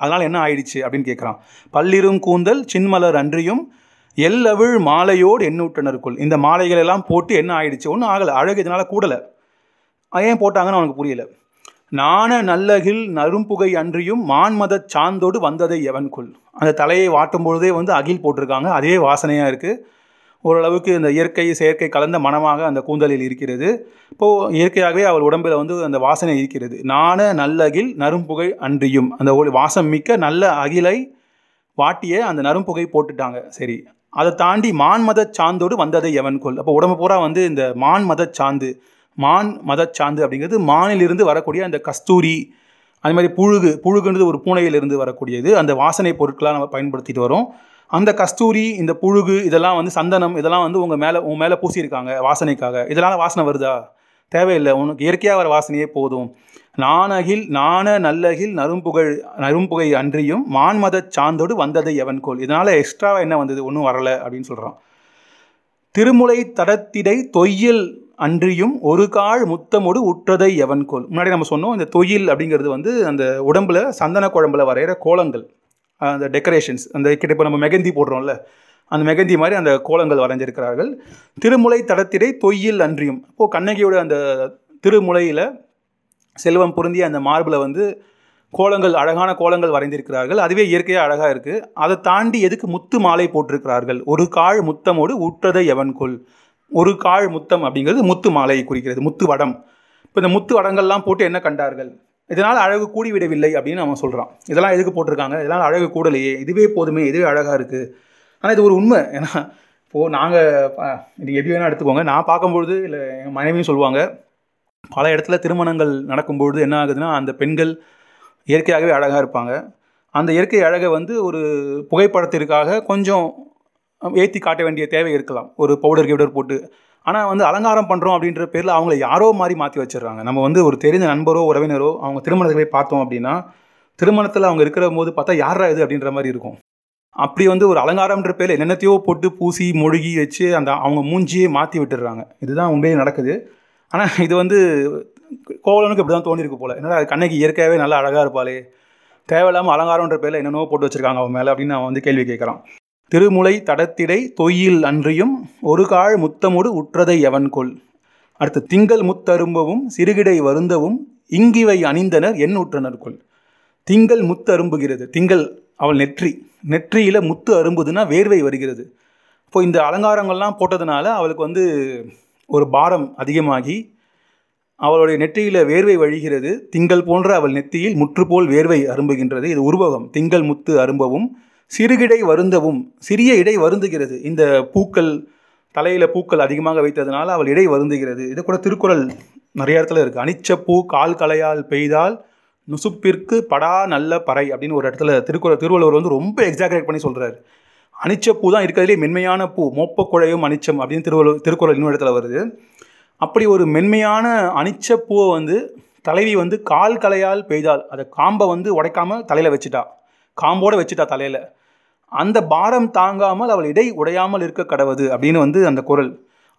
அதனால் என்ன ஆயிடுச்சு அப்படின்னு கேட்குறான் பல்லிரும் கூந்தல் சின்மலர் அன்றியும் எல்லவிழ் மாலையோடு எண்ணூற்றனருக்குள். இந்த மாலைகள் எல்லாம் போட்டு என்ன ஆயிடுச்சு? ஒன்றும் ஆகலை. அழகு இதனால் கூடலை. ஏன் போட்டாங்கன்னு அவனுக்கு புரியல. நாண நல்லகில் நரும்புகை அன்றியும் மான்மதச் சாந்தோடு வந்ததை எவன்குள். அந்த தலையை வாட்டும் பொழுதே வந்து அகில் போட்டிருக்காங்க. அதே வாசனையாக இருக்குது ஓரளவுக்கு இந்த இயற்கை செயற்கை கலந்த மனமாக அந்த கூந்தலில் இருக்கிறது. இப்போது இயற்கையாகவே அவள் உடம்பில் வந்து அந்த வாசனை இருக்கிறது. நாண நல்லகில் நரும்புகை அன்றியும். அந்த ஒரு வாசம் மிக்க நல்ல அகிலை வாட்டிய அந்த நரும்புகை போட்டுட்டாங்க. சரி. அதை தாண்டி மான் மதச் சாந்தோடு வந்ததை எவன் கொள் அப்போ உடம்பு பூரா வந்து இந்த மான் சாந்து மான் மதச் சாந்து அப்படிங்கிறது மானிலிருந்து வரக்கூடிய அந்த கஸ்தூரி அது மாதிரி புழுகு புழுகுன்றது ஒரு பூனையிலிருந்து வரக்கூடியது. அந்த வாசனை பொருட்களாக நம்ம பயன்படுத்திட்டு வரோம். அந்த கஸ்தூரி இந்த புழுகு இதெல்லாம் வந்து சந்தனம் இதெல்லாம் வந்து உங்கள் மேலே உங்கள் மேலே பூசியிருக்காங்க வாசனைக்காக. இதெல்லாம் வாசனை வருதா? தேவையில்லை. உனக்கு இயற்கையாக வர வாசனையே போதும். நானகில் நாண நல்லகில் நரும்புகழ் நரும்புகை அன்றியும் மான்மதச் சாந்தோடு வந்ததை எவன் கோல். இதனால் எக்ஸ்ட்ராவாக என்ன வந்தது? ஒன்றும் வரலை அப்படின்னு சொல்கிறான் திருமுலை தடத்திடை தொய்யில் அன்றியும் ஒரு கால் முத்தமோடு உற்றதை எவன் கோல். முன்னாடி நம்ம சொன்னோம் இந்த தொயில் அப்படிங்கிறது வந்து அந்த உடம்புல சந்தன குழம்புல வரைகிற கோலங்கள். அந்த டெக்கரேஷன்ஸ் அந்த கிட்ட இப்போ நம்ம மெகந்தி போடுறோம்ல அந்த மெகந்தி மாதிரி அந்த கோலங்கள் வரைஞ்சிருக்கிறார்கள். திருமுலை தடத்திடை தொய்யில் அன்றியும். இப்போது கண்ணகியோட அந்த திருமுலையில் செல்வம் பொருந்திய அந்த மார்பில் வந்து கோலங்கள் அழகான கோலங்கள் வரைந்திருக்கிறார்கள். அதுவே இயற்கையாக அழகாக இருக்குது அதை தாண்டி எதுக்கு முத்து மாலை போட்டிருக்கிறார்கள்? ஒரு காழ் முத்தமோடு உற்றதை எவன்கொள் ஒரு காழ் முத்தம் அப்படிங்கிறது முத்து மாலையை குறிக்கிறது முத்து வடம். இப்போ இந்த முத்து வடங்கள்லாம் போட்டு என்ன கண்டார்கள்? இதனால் அழகு கூடிவிடவில்லை அப்படின்னு அவன் சொல்கிறான் இதெல்லாம் எதுக்கு போட்டிருக்காங்க? இதனால் அழகு கூடலையே. இதுவே போதுமே இதுவே அழகாக இருக்குது ஆனால் இது ஒரு உண்மை. ஏன்னா இப்போது நாங்கள் இது எப்படி வேணால் எடுத்துக்கோங்க. நான் பார்க்கும்பொழுது இல்லை என் மனைவியும் சொல்லுவாங்க பல இடத்துல திருமணங்கள் நடக்கும்பொழுது என்ன ஆகுதுன்னா அந்த பெண்கள் இயற்கையாகவே அழகாக இருப்பாங்க. அந்த இயற்கை அழகை வந்து ஒரு புகைப்படத்திற்காக கொஞ்சம் ஏற்றி காட்ட வேண்டிய தேவை இருக்கலாம். ஒரு பவுடர் கிவுடர் போட்டு. ஆனால் வந்து அலங்காரம் பண்ணுறோம் அப்படின்ற பேரில் அவங்கள யாரோ மாதிரி மாற்றி வச்சிடுறாங்க. நம்ம வந்து ஒரு தெரிந்த நண்பரோ உறவினரோ அவங்க திருமணத்தை போய் பார்த்தோம் அப்படின்னா திருமணத்தில் அவங்க இருக்கிற போது பார்த்தா யாரா இது? அப்படின்ற மாதிரி இருக்கும். அப்படி வந்து ஒரு அலங்காரம்ன்ற பேரில் என்னென்னத்தையோ போட்டு பூசி மொழுகி வச்சு அந்த அவங்க மூஞ்சியே மாற்றி விட்டுடுறாங்க. இதுதான் உண்மையே நடக்குது. ஆனால் இது வந்து கோவலனுக்கு இப்படி தான் தோணிருக்கு போல். என்னடா கண்ணகி இயற்கையாகவே நல்லா அழகாக இருப்பாளே. தேவையில்லாமல் அலங்காரம்ன்ற பேரில் என்னென்னவோ போட்டு வச்சுருக்காங்க அவன் மேலே அப்படின்னு அவன் வந்து கேள்வி கேட்குறான். திருமுலை தடத்திடை தொய்யில் அன்றியும் ஒரு கால் முத்தமுடு உற்றதை எவன் கொள் அடுத்து திங்கள் முத்தரும்பவும் சிறுகிடை வருந்தவும் இங்கிவை அணிந்தனர் என் உற்றனர் கொள் திங்கள் முத்தரும்புகிறது. திங்கள் அவள் நெற்றி நெற்றியில் முத்து அரும்புதுன்னா வேர்வை வருகிறது. இப்போ இந்த அலங்காரங்கள்லாம் போட்டதுனால அவளுக்கு வந்து ஒரு பாரம் அதிகமாகி அவளுடைய நெற்றியில் வேர்வை வழிகிறது. திங்கள் போன்ற அவள் நெத்தியில் முற்றுப்போல் வேர்வை அரும்புகின்றது. இது உருவகம். திங்கள் முத்து அரும்பவும் சிறுகிடை வருந்தவும் சிறிய இடை வருந்துகிறது. இந்த பூக்கள் தலையில் பூக்கள் அதிகமாக வைத்ததுனால அவள் இடை வருந்துகிறது. இது கூட திருக்குறள் நிறைய இடத்துல இருக்குது அனிச்ச பூ கால் கலையால் பெய்தால் நுசுப்பிற்கு படா நல்ல பறை அப்படின்னு ஒரு இடத்துல திருக்குறள் திருவள்ளுவர் வந்து ரொம்ப எக்ஸாகரேட் பண்ணி சொல்கிறாரு அனிச்ச பூ தான் இருக்கிறதுலே மென்மையான பூ. மோப்பக்குழையும் அனிச்சம் அப்படின்னு திருவள்ளுவர் திருக்குறள் இன்னொரு இடத்துல வருது. அப்படி ஒரு மென்மையான அனிச்ச பூவை வந்து தலைவி வந்து கால் கலையால் பெய்தால் அதை காம்பை வந்து உடைக்காமல் தலையில் வச்சுட்டா. காம்போடு வச்சுட்டா தலையில். அந்த பாரம் தாங்காமல் அவள் இடை உடையாமல் இருக்க கடவுது அப்படின்னு வந்து அந்த குரல்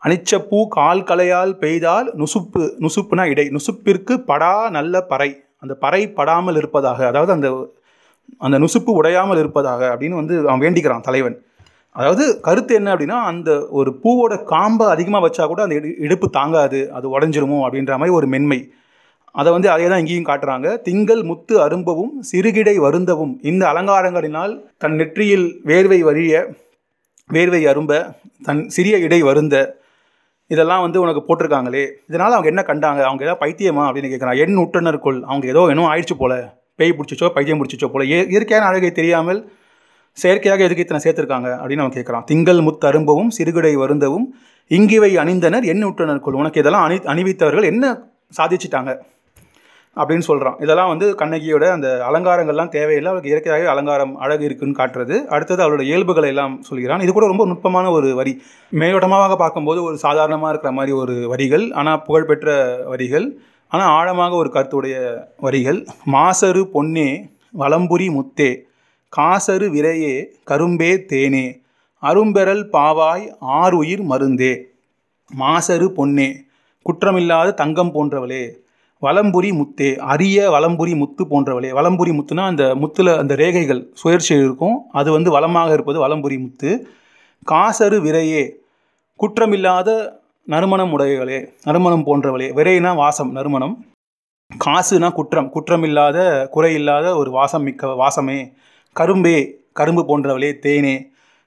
அனிச்ச பூ கால் கலையால் பெய்தால் நுசுப்பு நுசுப்புனா இடை. நுசுப்பிற்கு படா நல்ல பறை. அந்த பறை படாமல் இருப்பதாக அதாவது அந்த அந்த நுசுப்பு உடையாமல் இருப்பதாக அப்படின்னு வந்து அவன் வேண்டிக்கிறான் தலைவன். அதாவது கருத்து என்ன அப்படின்னா அந்த ஒரு பூவோட காம்பை அதிகமாக வச்சா கூட அந்த இடு இடுப்பு தாங்காது அது உடஞ்சிருமோ அப்படின்ற மாதிரி ஒரு மென்மை. அதை வந்து அதே தான் இங்கேயும் காட்டுறாங்க. திங்கள் முத்து அரும்பவும் சிறுகிடை வருந்தவும். இந்த அலங்காரங்களினால் தன் நெற்றியில் வேர்வை வழிய வேர்வை அரும்ப தன் சிறிய இடை வருந்த இதெல்லாம் வந்து உனக்கு போட்டிருக்காங்களே. இதனால் அவங்க என்ன கண்டாங்க? அவங்க ஏதாவது பைத்தியமா அப்படின்னு கேட்குறான் என் உற்றுனருக்குள் அவங்க ஏதோ இன்னும் ஆயிடுச்சு போல. பேய் பிடிச்சிச்சோ பைத்தியம் பிடிச்சிச்சோ போல. ஏ இயற்கையான அழகை தெரியாமல் செயற்கையாக எதுக்கு இத்தனை சேர்த்துருக்காங்க? அப்படின்னு அவன் கேட்குறான் திங்கள் முத்தரும்பவும் சிறுகுடை வருந்தவும் இங்கிவை அணிந்தனர் என் உற்றுனருக்குள் உனக்கு இதெல்லாம் அணி அணிவித்தவர்கள் என்ன சாதிச்சிட்டாங்க? அப்படின்னு சொல்கிறான் இதெல்லாம் வந்து கண்ணகியோட அந்த அலங்காரங்கள்லாம் தேவையில்லை. அவளுக்கு இயற்கையாகவே அலங்காரம் அழகு இருக்குன்னு காட்டுறது. அடுத்தது அவளோட இயல்புகளை எல்லாம் சொல்கிறான். இது கூட ரொம்ப நுட்பமான ஒரு வரி. மேலோட்டமாக பார்க்கும்போது ஒரு சாதாரணமாக இருக்கிற மாதிரி ஒரு வரிகள் ஆனால் புகழ்பெற்ற வரிகள் ஆனால் ஆழமாக ஒரு கருத்துடைய வரிகள். மாசரு பொன்னே வலம்புரி முத்தே காசரு விரையே கரும்பே தேனே அரும்பெறல் பாவாய் ஆறுயிர் மருந்தே. மாசரு பொன்னே குற்றமில்லாத தங்கம் போன்றவளே வலம்புரி முத்தே அரிய வலம்புரி முத்து போன்றவளே. வலம்புரி முத்துனா அந்த முத்தில் அந்த ரேகைகள் சுயற்சி இருக்கும். அது வந்து வளமாக இருப்பது வலம்புரி முத்து. காசரு விரையே குற்றமில்லாத நறுமணம் உடையவளே நறுமணம் போன்றவளே. விரைனா வாசம் நறுமணம். காசுனா குற்றம் குற்றமில்லாத குறையில்லாத ஒரு வாசம் மிக்க வாசமே. கரும்பே கரும்பு போன்றவளே தேனே.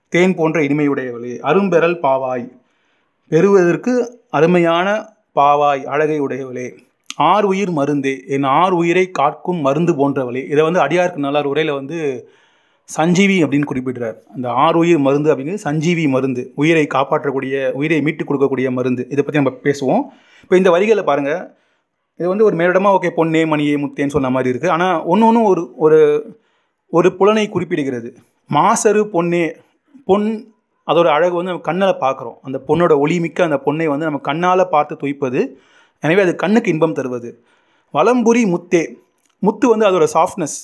தேன் போன்ற இனிமையுடையவளே. அரும்பெறல் பாவாய். பெறுவதற்கு அருமையான பாவாய் அழகை உடையவளே. ஆறு உயிர் மருந்தே என் ஆறு உயிரை காக்கும் மருந்து போன்றவளே. இதை வந்து அடியாருக்கு நல்லார் உரையில் வந்து சஞ்சீவி அப்படின்னு குறிப்பிடுறார். அந்த ஆறு உயிர் மருந்து அப்படிங்கிறது சஞ்சீவி மருந்து உயிரை காப்பாற்றக்கூடிய உயிரை மீட்டு கொடுக்கக்கூடிய மருந்து. இதை பற்றி நம்ம பேசுவோம். இப்போ இந்த வரிகளை பாருங்கள் இது வந்து ஒரு மேலிடமாக ஓகே பொன்னே மணியே முத்தேன்னு சொன்ன மாதிரி இருக்குது ஆனால் ஒன்று ஒன்று ஒரு ஒரு ஒரு புலனை குறிப்பிடுகிறது. மாசரு பொன்னே பொன் அதோட அழகு வந்து நம்ம கண்ணில் பார்க்குறோம். அந்த பொண்ணோட ஒளிமிக்க அந்த பொண்ணை வந்து நம்ம கண்ணால் பார்த்து துய்ப்பது எனவே அது கண்ணுக்கு இன்பம் தருவது. வலம்புரி முத்தே. முத்து வந்து அதோட சாஃப்ட்னஸ்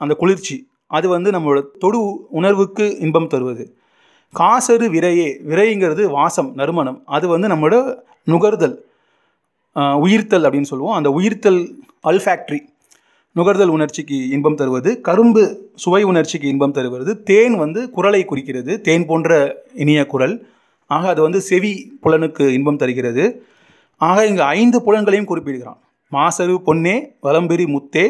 அந்த குளிர்ச்சி அது வந்து நம்மளோட தொடு உணர்வுக்கு இன்பம் தருவது. காசரு விரையே. விரைங்கிறது வாசம் நறுமணம். அது வந்து நம்மளோட நுகர்தல் உயிர்த்தல் அப்படின்னு சொல்லுவோம். அந்த உயிர்த்தல் அல்ஃபேக்ட்ரி. நுகர்தல் உணர்ச்சிக்கு இன்பம் தருவது. கரும்பு சுவை உணர்ச்சிக்கு இன்பம் தருவது. தேன் வந்து குரலை குறிக்கிறது. தேன் போன்ற இனிய குரல். ஆக அது வந்து செவி புலனுக்கு இன்பம் தருகிறது. ஆக இங்கு ஐந்து புலன்களையும் குறிப்பிடுகிறான். மாசரு பொன்னே வலம்பெரி முத்தே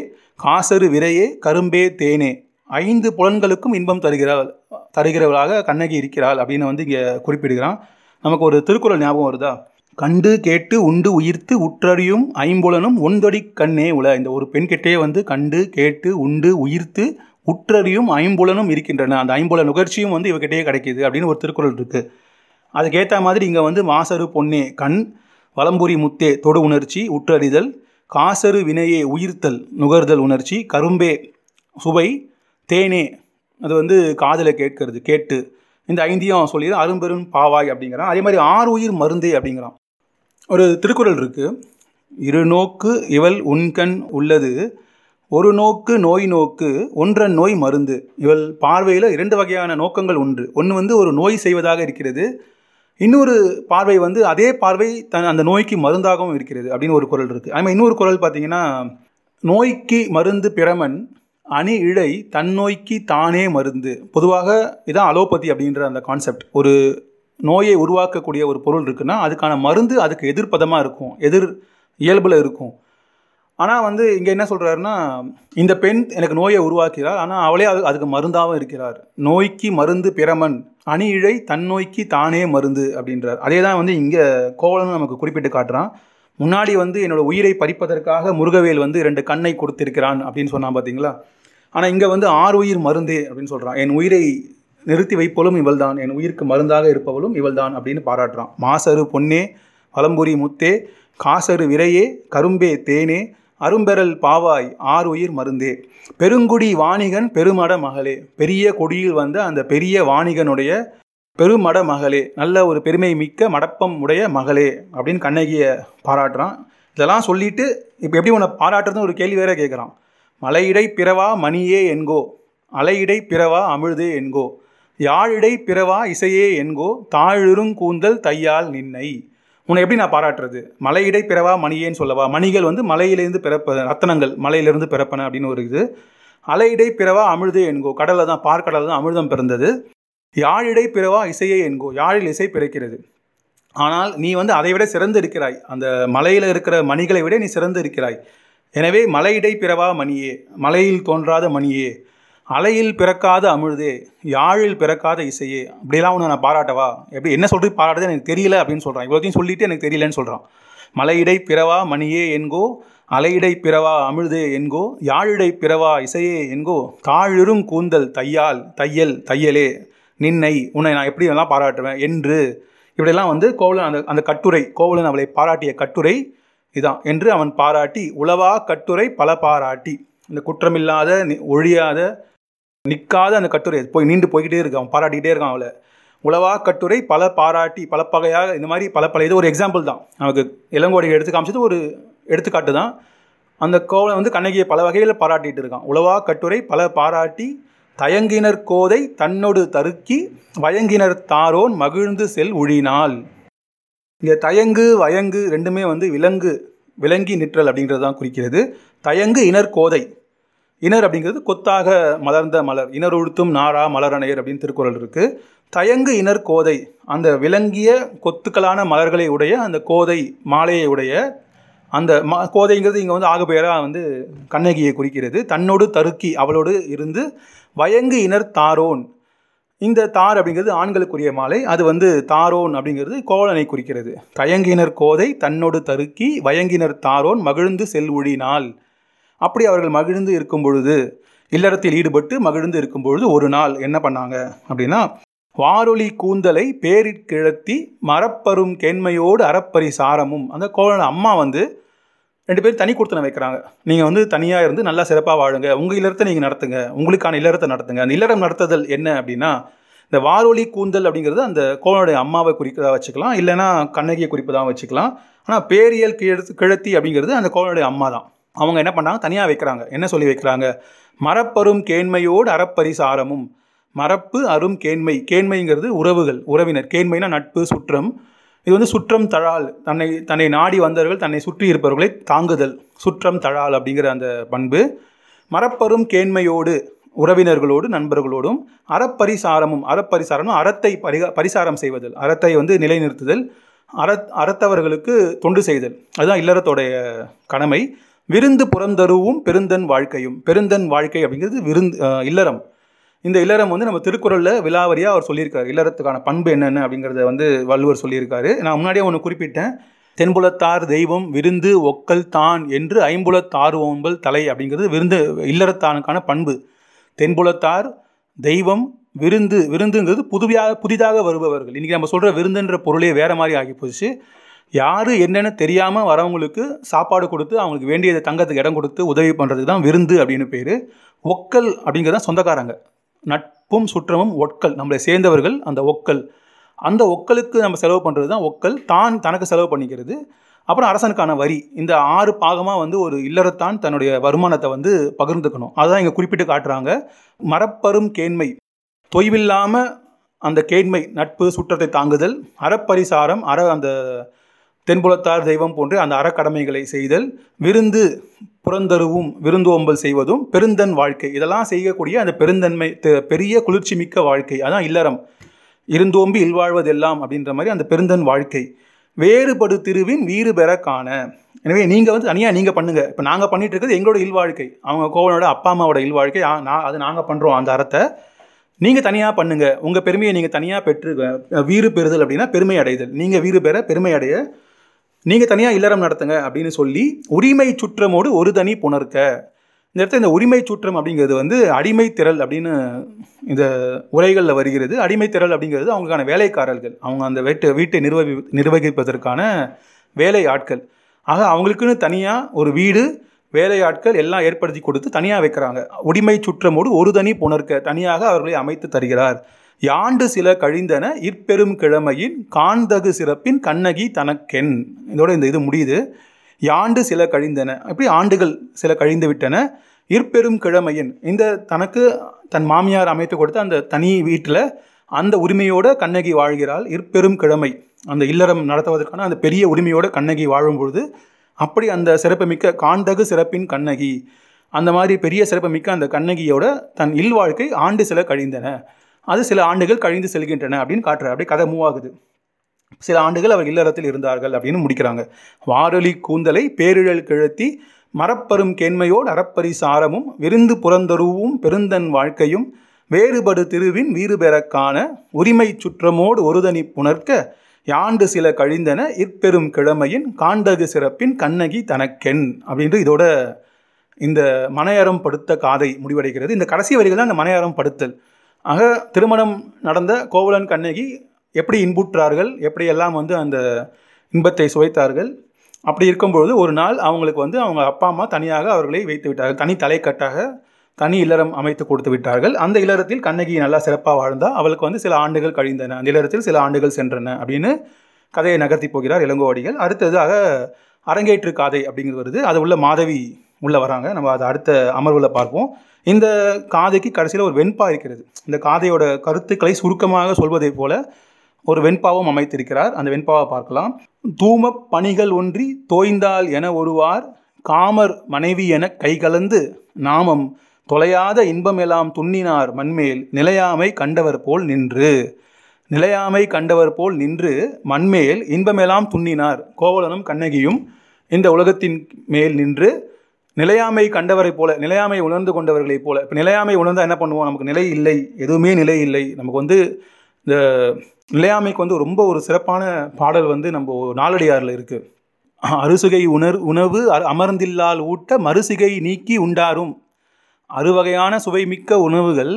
காசரு விரையே கரும்பே தேனே. ஐந்து புலன்களுக்கும் இன்பம் தருகிறாள் தருகிறவளாக கண்ணகி இருக்கிறாள் அப்படின்னு வந்து இங்கே குறிப்பிடுகிறான். நமக்கு ஒரு திருக்குறள் ஞாபகம் வருதா? கண்டு கேட்டு உண்டு உயிர்த்து உற்றறியும் ஐம்புலனும் ஒன்றடி கண்ணே உல இந்த ஒரு பெண்கிட்டே வந்து கண்டு கேட்டு உண்டு உயிர்த்து உற்றறியும் ஐம்புலனும் இருக்கின்றன. அந்த ஐம்புல நுகர்ச்சியும் வந்து இவகிட்டே கிடைக்கிது அப்படின்னு ஒரு திருக்குறள் இருக்குது அதுக்கேற்ற மாதிரி இங்கே வந்து மாசரு பொன்னே கண் வலம்புரி முத்தே தொடு உணர்ச்சி உற்றறிதல் காசரு வினையே உயிர்த்தல் நுகர்தல் உணர்ச்சி கரும்பே சுவை தேனே அது வந்து காதலை கேட்கறது கேட்டு. இந்த ஐந்தையும் சொல்லிடு அரும்பெரும் பாவாய் அப்படிங்கிறான். அதே மாதிரி ஆறு உயிர் மருந்தே அப்படிங்கிறான். ஒரு திருக்குறள் இருக்குது இரு நோக்கு இவள் உண்கண் உள்ளது ஒரு நோக்கு நோய் நோக்கு ஒன்றன் நோய் மருந்து. இவள் பார்வையில் இரண்டு வகையான நோக்கங்கள் உண்டு. ஒன்று வந்து ஒரு நோய் செய்வதாக இருக்கிறது இன்னொரு பார்வை வந்து அதே பார்வை தன் அந்த நோய்க்கு மருந்தாகவும் இருக்கிறது அப்படின்னு ஒரு குரல் இருக்குது அதுமாதிரி இன்னொரு குரல் பார்த்தீங்கன்னா நோய்க்கு மருந்து பிரமன் அணி இழை தன்னோய்க்கு தானே மருந்து. பொதுவாக இதான் அலோபதி அப்படின்ற அந்த கான்செப்ட் ஒரு நோயை உருவாக்கக்கூடிய ஒரு பொருள் இருக்குன்னா அதுக்கான மருந்து அதுக்கு எதிர்ப்பதமாக இருக்கும் எதிர் இயல்பில் இருக்கும். ஆனால் வந்து இங்கே என்ன சொல்கிறாருன்னா இந்த பெண் எனக்கு நோயை உருவாக்கிறார் ஆனால் அவளே அது அதுக்கு மருந்தாகவும் இருக்கிறார். நோய்க்கு மருந்து பிரமன் அணி இழை தன்னோய்க்கு தானே மருந்து அப்படின்றார். அதே தான் வந்து இங்கே கோவலன் நமக்கு குறிப்பிட்டு காட்டுறான். முன்னாடி வந்து என்னோடய உயிரை பறிப்பதற்காக முருகவேல் வந்து ரெண்டு கண்ணை கொடுத்திருக்கிறான் அப்படின்னு சொன்னான் பார்த்தீங்களா ஆனால் இங்கே வந்து ஆறு உயிர் மருந்தே அப்படின்னு சொல்கிறான் என் உயிரை நிறுத்தி வைப்பவளும் இவள்தான் என் உயிருக்கு மருந்தாக இருப்பவளும் இவள்தான் அப்படின்னு பாராட்டுறான். மாசரு பொன்னே வலம்புரி முத்தே காசரு விரையே கரும்பே தேனே அரும்பெறல் பாவாய் ஆறு உயிர் மருந்தே. பெருங்குடி வாணிகன் பெருமட மகளே. பெரிய கொடியில் வந்த அந்த பெரிய வாணிகனுடைய பெருமட மகளே. நல்ல ஒரு பெருமை மிக்க மடப்பம் உடைய மகளே அப்படின்னு கண்ணகியை பாராட்டுறான். இதெல்லாம் சொல்லிட்டு இப்போ எப்படி உன்னை பாராட்டுறதுன்னு ஒரு கேள்வி வேற கேட்குறான் மலையிடை பிறவா மணியே என்கோ? அலையிடை பிறவா அமிழ்தே என்கோ? யாழிடை பிறவா இசையே என்கோ? தாழிருங்கூந்தல் தையால் நின்னை. உன்னை எப்படி நான் பாராட்டுறது? மலையிடை பிறவா மணியேன்னு சொல்லவா? மணிகள் வந்து மலையிலேருந்து பிறப்ப ரத்தனங்கள் மலையிலேருந்து பிறப்பன அப்படின்னு ஒரு இது. அலையிடை பிறவா அமிழ்தே என்கோ. கடலில் தான் பார்க்கடலில் தான் அமிழ்தம் பிறந்தது. யாழிடை பிறவா இசையே என்கோ. யாழில் இசை பிறக்கிறது. ஆனால் நீ வந்து அதை விட சிறந்து இருக்கிறாய் அந்த மலையில் இருக்கிற மணிகளை விட நீ சிறந்து இருக்கிறாய் எனவே மலையிடை பிறவா மணியே. மலையில் தோன்றாத மணியே. அலையில் பிறக்காத அமிழ்தே யாழில் பிறக்காத இசையே அப்படிலாம் ஒன்று நான் பாராட்டவா? எப்படி என்ன சொல்கிறது பாராட்டுறது எனக்கு தெரியல அப்படின்னு சொல்கிறான் இவ்வளோத்தையும் சொல்லிட்டு எனக்கு தெரியலன்னு சொல்கிறான் மலையிடை பிறவா மணியே என்கோ அலையிடை பிறவா அமிழ்தே என்கோ யாழிடை பிறவா இசையே என்கோ தாழிரும் கூந்தல் தையால் தையல் தையலே நின்னை உன்னை நான் எப்படி எல்லாம் பாராட்டுவேன் என்று. இப்படியெல்லாம் வந்து கோவலன் அந்த அந்த கட்டுரை கோவலன் அவளை பாராட்டிய கட்டுரை இதான் என்று அவன் பாராட்டி உளவா கட்டுரை பல பாராட்டி. இந்த குற்றமில்லாத நி- ஒழியாத நிற்காத அந்த கட்டுரை போய் நீண்டு போய்கிட்டே இருக்கான் அவன் பாராட்டிக்கிட்டே இருக்கான் அவளை. உளவா கட்டுரை பல பாராட்டி பல பகையாக இந்த மாதிரி பல பல இது ஒரு எக்ஸாம்பிள் தான். நமக்கு இளங்கோடி எடுத்து காமிச்சது ஒரு எடுத்துக்காட்டு தான். அந்த கோவலை வந்து கண்ணகியை பல வகையில் பாராட்டிகிட்டு இருக்கான். உளவா கட்டுரை பல பாராட்டி தயங்கினர் கோதை தன்னோடு தருக்கி வயங்கினர் தாரோன் மகிழ்ந்து செல் உழினால் இங்கே தயங்கு வயங்கு ரெண்டுமே வந்து விலங்கு விலங்கி நிற்றல் அப்படிங்கிறது தான் குறிக்கிறது. தயங்கு இனர் கோதை. இனர் அப்படிங்கிறது கொத்தாக மலர்ந்த மலர். இனர் உழுத்தும் நாரா மலரணையர் அப்படின்னு திருக்குறள் இருக்குது தயங்கு இனர் கோதை. அந்த விலங்கிய கொத்துக்களான மலர்களை உடைய அந்த கோதை மாலையை உடைய அந்த ம கோதைங்கிறது இங்கே வந்து ஆகப்பெயராக வந்து கண்ணகியை குறிக்கிறது. தன்னோடு தருக்கி அவளோடு இருந்து வயங்கு இனர் தாரோன். இந்த தார் அப்படிங்கிறது ஆண்களுக்குரிய மாலை. அது வந்து தாரோன் அப்படிங்கிறது கோவலனை குறிக்கிறது. தயங்கினர் கோதை தன்னோடு தருக்கி வயங்கினர் தாரோன் மகிழ்ந்து செல்வொழினால் அப்படி அவர்கள் மகிழ்ந்து இருக்கும் பொழுது இல்லறத்தில் ஈடுபட்டு மகிழ்ந்து இருக்கும் பொழுது ஒரு நாள் என்ன பண்ணாங்க அப்படின்னா வாரொலி கூந்தலை பேரிற்கிழத்தி மரப்பரும் கேண்மையோடு அறப்பரி சாரமும். அந்த கோவலன் அம்மா வந்து ரெண்டு பேரும் தனி கொடுத்தனை வைக்கிறாங்க. நீங்கள் வந்து தனியாக இருந்து நல்லா சிறப்பாக வாழுங்க. உங்கள் இல்லறத்தை நீங்கள் நடத்துங்க. உங்களுக்கான இல்லறத்தை நடத்துங்க. அந்த இல்லறம் நடத்துதல் என்ன அப்படின்னா இந்த வாரொலி கூந்தல் அப்படிங்கிறது அந்த கோவனுடைய அம்மாவை குறிப்பதாக வச்சுக்கலாம். இல்லைன்னா கண்ணகியை குறிப்பதாக வச்சுக்கலாம். ஆனால் பேரியல் கிழத்து கிழத்தி அப்படிங்கிறது அந்த கோவனுடைய அம்மா தான் அவங்க என்ன பண்ணாங்க? தனியாக வைக்கிறாங்க. என்ன சொல்லி வைக்கிறாங்க? மரப்பரும் கேண்மையோடு அறப்பரிசாரமும். மரப்பு அரும் கேண்மை. கேண்மைங்கிறது உறவுகள் உறவினர். கேண்மைனா நட்பு சுற்றம். இது வந்து சுற்றம் தழால். தன்னை தன்னை நாடி வந்தவர்கள் தன்னை சுற்றி இருப்பவர்களை தாங்குதல். சுற்றம் தழால் அப்படிங்கிற அந்த பண்பு. மரப்பரும் கேண்மையோடு உறவினர்களோடு நண்பர்களோடும் அறப்பரிசாரமும் அறப்பரிசாரமும் அறத்தை பரிகா பரிசாரம் செய்வதல். அறத்தை வந்து நிலைநிறுத்துதல். அற அறத்தவர்களுக்கு தொண்டு செய்தல். அதுதான் இல்லறத்தோடைய கடமை. விருந்து புறந்தருவும் பெருந்தன் வாழ்க்கையும். பெருந்தன் வாழ்க்கை அப்படிங்கிறது விருந்து இல்லறம். இந்த இல்லறம் வந்து நம்ம திருக்குறளில் விலாவரியாக அவர் சொல்லியிருக்காரு. இல்லறத்துக்கான பண்பு என்னென்ன அப்படிங்கிறத வந்து வள்ளுவர் சொல்லியிருக்காரு. நான் முன்னாடியே ஒன்று குறிப்பிட்டேன். தென்புலத்தார் தெய்வம் விருந்து ஒக்கல் தான் என்று ஐம்புலத்தார் ஓம்பல் தலை அப்படிங்கிறது விருந்து இல்லறத்தானுக்கான பண்பு. தென்புலத்தார் தெய்வம் விருந்து விருந்துங்கிறது புதுவியாக புதிதாக வருபவர்கள். இன்றைக்கி நம்ம சொல்கிற விருந்துன்ற பொருளே வேறு மாதிரி ஆகி போச்சு. யார் என்னென்னு தெரியாமல் வரவங்களுக்கு சாப்பாடு கொடுத்து அவங்களுக்கு வேண்டியதை தங்கத்துக்கு இடம் கொடுத்து உதவி பண்ணுறதுக்கு தான் விருந்து அப்படின்னு பேர். ஒக்கல் அப்படிங்கிறது தான் சொந்தக்காரங்க. நட்பும் சுற்றமும் ஒட்கல். நம்மளை சேர்ந்தவர்கள் அந்த ஒக்கல். அந்த ஒக்கலுக்கு நம்ம செலவு பண்ணுறது தான் ஒக்கல். தான் தனக்கு செலவு பண்ணிக்கிறது. அப்புறம் அரசனுக்கான வரி. இந்த ஆறு பாகமாக வந்து ஒரு இல்லறத்தான் தன்னுடைய வருமானத்தை வந்து பகிர்ந்துக்கணும். அதுதான் இங்கே குறிப்பிட்டு காட்டுறாங்க. மரப்பரும் கேண்மை. தொய்வில்லாமல் அந்த கேண்மை நட்பு சுற்றத்தை தாங்குதல் அறப்பரிசாரம் அற அந்த தென்புலத்தார் தெய்வம் போன்று அந்த அறக்கடமைகளை செய்தல் விருந்து புறந்தருவும் விருந்தோம்பல் செய்வதும் பெருந்தன் வாழ்க்கை. இதெல்லாம் செய்யக்கூடிய அந்த பெருந்தன்மை தெ- பெரிய குளிர்ச்சி மிக்க வாழ்க்கை. அதான் இல்லறம். இருந்தோம்பி இல்வாழ்வதெல்லாம் அப்படின்ற மாதிரி அந்த பெருந்தன் வாழ்க்கை. வேறுபடு திருவின் வீறு பெற காண. எனவே நீங்கள் வந்து தனியாக நீங்கள் பண்ணுங்கள் இப்போ நாங்கள் பண்ணிட்டு இருக்கிறது எங்களோட இல்வாழ்க்கை. அவங்க கோவனோட அப்பா அம்மாவோட இல்வாழ்க்கை. நான் அது நாங்கள் பண்ணுறோம் அந்த அறத்தை. நீங்கள் தனியாக பண்ணுங்கள் உங்கள் பெருமையை நீங்கள் தனியாக பெற்று வீறு பெறுதல் அப்படின்னா பெருமை அடைதல். நீங்கள் வீறு பெற பெருமை அடைய நீங்கள் தனியாக இல்லறம் நடத்துங்க அப்படின்னு சொல்லி உரிமை சுற்றமோடு ஒரு தனி புணர்க்க. இந்த இடத்துல இந்த உரிமை சுற்றம் அப்படிங்கிறது வந்து அடிமை திரள் அப்படின்னு இந்த உரைகளில் வருகிறது. அடிமை திரள் அப்படிங்கிறது அவங்களுக்கான வேலைக்காரர்கள். அவங்க அந்த வீட்டை வீட்டை நிர்வகி நிர்வகிப்பதற்கான வேலை ஆட்கள். ஆக அவங்களுக்குன்னு தனியாக ஒரு வீடு வேலையாட்கள் எல்லாம் ஏற்படுத்தி கொடுத்து தனியாக வைக்கிறாங்க. உரிமை சுற்றமோடு ஒரு தனி புணர்க்க தனியாக அவர்களை அமைத்து தருகிறார். யாண்டு சில கழிந்தன இற்பெரும் கிழமையின் காண்தகு சிறப்பின் கண்ணகி தனக்கென். இதோட இந்த இது முடியுது. யாண்டு சில கழிந்தன அப்படி ஆண்டுகள் சில கழிந்து விட்டன இற்பெரும் கிழமையின். இந்த தனக்கு தன் மாமியார் அமைத்து கொடுத்த அந்த தனி வீட்டில் அந்த உரிமையோட கண்ணகி வாழ்கிறாள் இற்பெரும் கிழமை. அந்த இல்லறம் நடத்துவதற்கான அந்த பெரிய உரிமையோட கண்ணகி வாழும் பொழுது அப்படி அந்த சிறப்புமிக்க காண்தகு சிறப்பின் கண்ணகி அந்த மாதிரி பெரிய சிறப்புமிக்க அந்த கண்ணகியோட தன் இல்வாழ்க்கை ஆண்டு சில கழிந்தன. அது சில ஆண்டுகள் கழிந்து செல்கின்றன அப்படின்னு காட்டுற அப்படியே கதை மூவ் ஆகுது. சில ஆண்டுகள் அவர் இல்லறத்தில் இருந்தார்கள் அப்படின்னு முடிக்கிறாங்க. வாரொலி கூந்தலை பேரிழல் கிழத்தி மரப்பரும் கேண்மையோடு அறப்பரி சாரமும் விருந்து புறந்தருவும் பெருந்தன் வாழ்க்கையும் வேறுபடு திருவின் வீறு உரிமை சுற்றமோடு ஒருதனி புணர்க்க யாண்டு சில கழிந்தன இற்பெரும் கிழமையின் காண்டகு சிறப்பின் கண்ணகி தனக்கென் அப்படின்ட்டு இதோட இந்த மனையறம் படுத்த காதை முடிவடைகிறது. இந்த கடைசி வரிகள் தான் இந்த மனையறம் படுத்தல் ஆக திருமணம் நடந்த கோவலன் கண்ணகி எப்படி இன்புற்றார்கள் எப்படியெல்லாம் வந்து அந்த இன்பத்தை சுவைத்தார்கள் அப்படி இருக்கும்பொழுது ஒரு நாள் அவங்களுக்கு வந்து அவங்க அப்பா அம்மா தனியாக அவர்களை வைத்து விட்டார்கள். தனி தலைக்கட்டாக தனி இல்லறம் அமைத்து கொடுத்து விட்டார்கள். அந்த இல்லறத்தில் கண்ணகி நல்லா சிறப்பாக வாழ்ந்தா அவளுக்கு வந்து சில ஆண்டுகள் கழிந்தன. அந்த இல்லறத்தில் சில ஆண்டுகள் சென்றன அப்படின்னு கதையை நகர்த்தி போகிறார் இளங்கோவடிகள். அடுத்ததாக அரங்கேற்று காதை அப்படிங்கிறது வருது. அது உள்ள மாதவி உள்ளே வராங்க. நம்ம அதை அடுத்த அமர்வில் பார்ப்போம். இந்த காதைக்கு கடைசியில் ஒரு வெண்பா இருக்கிறது. இந்த காதையோட கருத்துக்களை சுருக்கமாக சொல்வதைப் போல ஒரு வெண்பாவும் அமைத்திருக்கிறார். அந்த வெண்பாவை பார்க்கலாம். தூம பணிகள் ஒன்றி தோய்ந்தால் என ஒருவார் காமர் மனைவி என கைகலந்து நாமம் தொலையாத இன்பமெல்லாம் துண்ணினார் மண்மேல் நிலையாமை கண்டவர் போல் நின்று. நிலையாமை கண்டவர் போல் நின்று மண்மேல் இன்பமெல்லாம் துண்ணினார். கோவலனும் கண்ணகியும் இந்த உலகத்தின் மேல் நின்று நிலையாமை கண்டவரைப் போல நிலையாமை உணர்ந்து கொண்டவர்களைப் போல இப்போ நிலையாமை உணர்ந்தால் என்ன பண்ணுவோம்? நமக்கு நிலை இல்லை எதுவுமே நிலை இல்லை. நமக்கு வந்து இந்த நிலையாமைக்கு வந்து ரொம்ப ஒரு சிறப்பான பாடல் வந்து நம்ம நாளடியாரில் இருக்குது அறுசுகை உணர் உணவு அமர்ந்தில்லால் ஊட்ட மறுசிகை நீக்கி உண்டாரும். அறுவகையான சுவைமிக்க உணவுகள்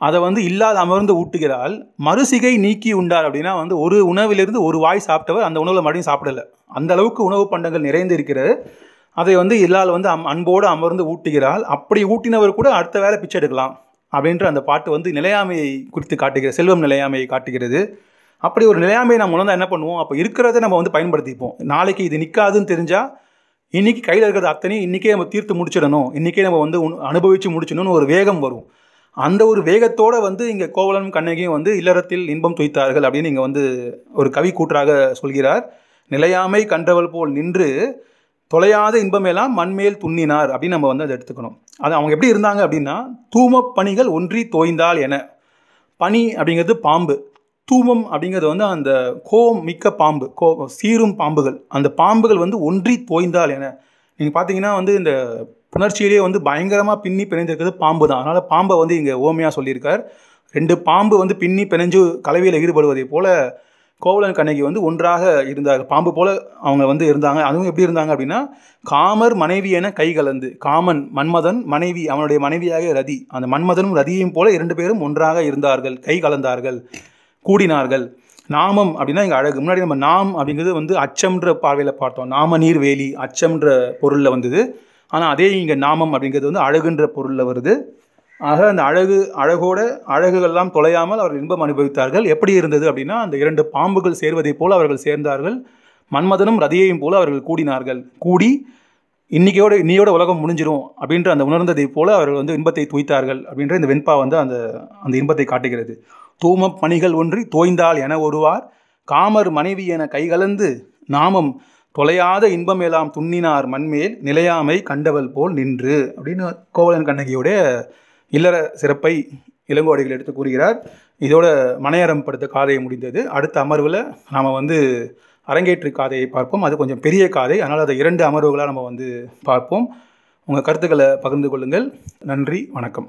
அதை வந்து இல்லாத அமர்ந்து ஊட்டுகிறாள். மறுசிகை நீக்கி உண்டார் அப்படின்னா வந்து ஒரு உணவிலிருந்து ஒரு வாய் சாப்பிட்டவர் அந்த உணவில் மறுபடியும் சாப்பிடல. அந்த அளவுக்கு உணவு பண்டங்கள் நிறைந்து இருக்கிறது அதை வந்து இல்லால் வந்து அம் அன்போடு அமர்ந்து ஊட்டுகிறாள். அப்படி ஊட்டினவர் கூட அடுத்த வேலை பிச்சை எடுக்கலாம் அப்படின்ற அந்த பாட்டு வந்து நிலையாமையை குறித்து காட்டுகிற செல்வம் நிலையாமையை காட்டுகிறது. அப்படி ஒரு நிலையாமையை நம்ம உணர்ந்தால் என்ன பண்ணுவோம்? அப்போ இருக்கிறத நம்ம வந்து பயன்படுத்திப்போம். நாளைக்கு இது நிற்காதுன்னு தெரிஞ்சால் இன்னைக்கு கையில் இருக்கிறது அத்தனையும் இன்றைக்கே நம்ம தீர்த்து முடிச்சிடணும். இன்றைக்கே நம்ம வந்து உண்- அனுபவிச்சு முடிச்சிடணும்னு ஒரு வேகம் வரும். அந்த ஒரு வேகத்தோடு வந்து இங்கே கோவலனும் கண்ணகியும் வந்து இல்லறத்தில் இன்பம் துய்த்தார்கள் அப்படின்னு இங்கே வந்து ஒரு கவி கூற்றாக சொல்கிறார். நிலையாமை கன்றவள் போல் நின்று தொலையாத இன்பமெல்லாம் மண்மேல் துண்ணினார் அப்படின்னு நம்ம வந்து அதை எடுத்துக்கணும். அது அவங்க எப்படி இருந்தாங்க அப்படின்னா தூமப் பணிகள் ஒன்றி தோய்ந்தால் என. பனி அப்படிங்கிறது பாம்பு. தூமம் அப்படிங்கிறது வந்து அந்த கோம் மிக்க பாம்பு கோ சீரும் பாம்புகள். அந்த பாம்புகள் வந்து ஒன்றி தோய்ந்தால் என. நீங்கள் பார்த்தீங்கன்னா வந்து இந்த புணர்ச்சியிலேயே வந்து பயங்கரமாக பின்னி பிணைந்திருக்கிறது பாம்பு தான். அதனால் பாம்பை வந்து இங்கே ஓமையாக சொல்லியிருக்கார். ரெண்டு பாம்பு வந்து பின்னி பிணைஞ்சு கலவையில் ஈடுபடுவதை போல் கோவலன் கண்ணகி வந்து ஒன்றாக இருந்தார்கள் பாம்பு போல அவங்க வந்து இருந்தாங்க. அதுவும் எப்படி இருந்தாங்க அப்படின்னா காமர் மனைவி என கை கலந்து காமன் மன்மதன் மனைவி அவனுடைய மனைவியாக ரதி அந்த மன்மதனும் ரதியையும் போல இரண்டு பேரும் ஒன்றாக இருந்தார்கள் கை கலந்தார்கள் கூடினார்கள். நாமம் அப்படின்னா இங்கே அழகு. முன்னாடி நம்ம நாம் அப்படிங்கிறது வந்து அச்சம்ன்ற பார்வையில் பார்த்தோம். நாம நீர் வேலி அச்சம்ன்ற பொருளில் வந்தது. ஆனால் அதே இங்கே நாமம் அப்படிங்கிறது வந்து அழகுன்ற பொருளில் வருது. ஆக அந்த அழகு அழகோட அழகுகள்லாம் தொலையாமல் அவர்கள் இன்பம் அனுபவித்தார்கள். எப்படி இருந்தது அப்படின்னா அந்த இரண்டு பாம்புகள் சேர்வதைப் போல் அவர்கள் சேர்ந்தார்கள். மன்மதனும் ரதியையும் போல அவர்கள் கூடினார்கள். கூடி இன்னைக்கையோட இன்னையோட உலகம் முடிஞ்சிடும் அப்படின்ற அந்த உணர்ந்ததைப் போல அவர்கள் வந்து இன்பத்தை துய்த்தார்கள் அப்படின்ற இந்த வெண்பா வந்து அந்த அந்த இன்பத்தை காட்டுகிறது. தூமப் பணிகள் ஒன்றி தோய்ந்தால் என ஒருவார். காமர் மனைவி என கைகலந்து நாமம் தொலையாத இன்பம் எல்லாம் துண்ணினார் மண்மேல் நிலையாமை கண்டவள் போல் நின்று அப்படின்னு கோவலன் கண்ணகியுடைய இல்லற சிறப்பை இளங்கோடிகள் எடுத்து கூறுகிறார். இதோட மனையறம் படுத்த காதை முடிந்தது. அடுத்த அமர்வில் நாம் வந்து அரங்கேற்று காதையை பார்ப்போம். அது கொஞ்சம் பெரிய காதை. அதனால் அதை இரண்டு அமர்வுகளாக நம்ம வந்து பார்ப்போம். உங்கள் கருத்துக்களை பகிர்ந்து கொள்ளுங்கள். நன்றி வணக்கம்.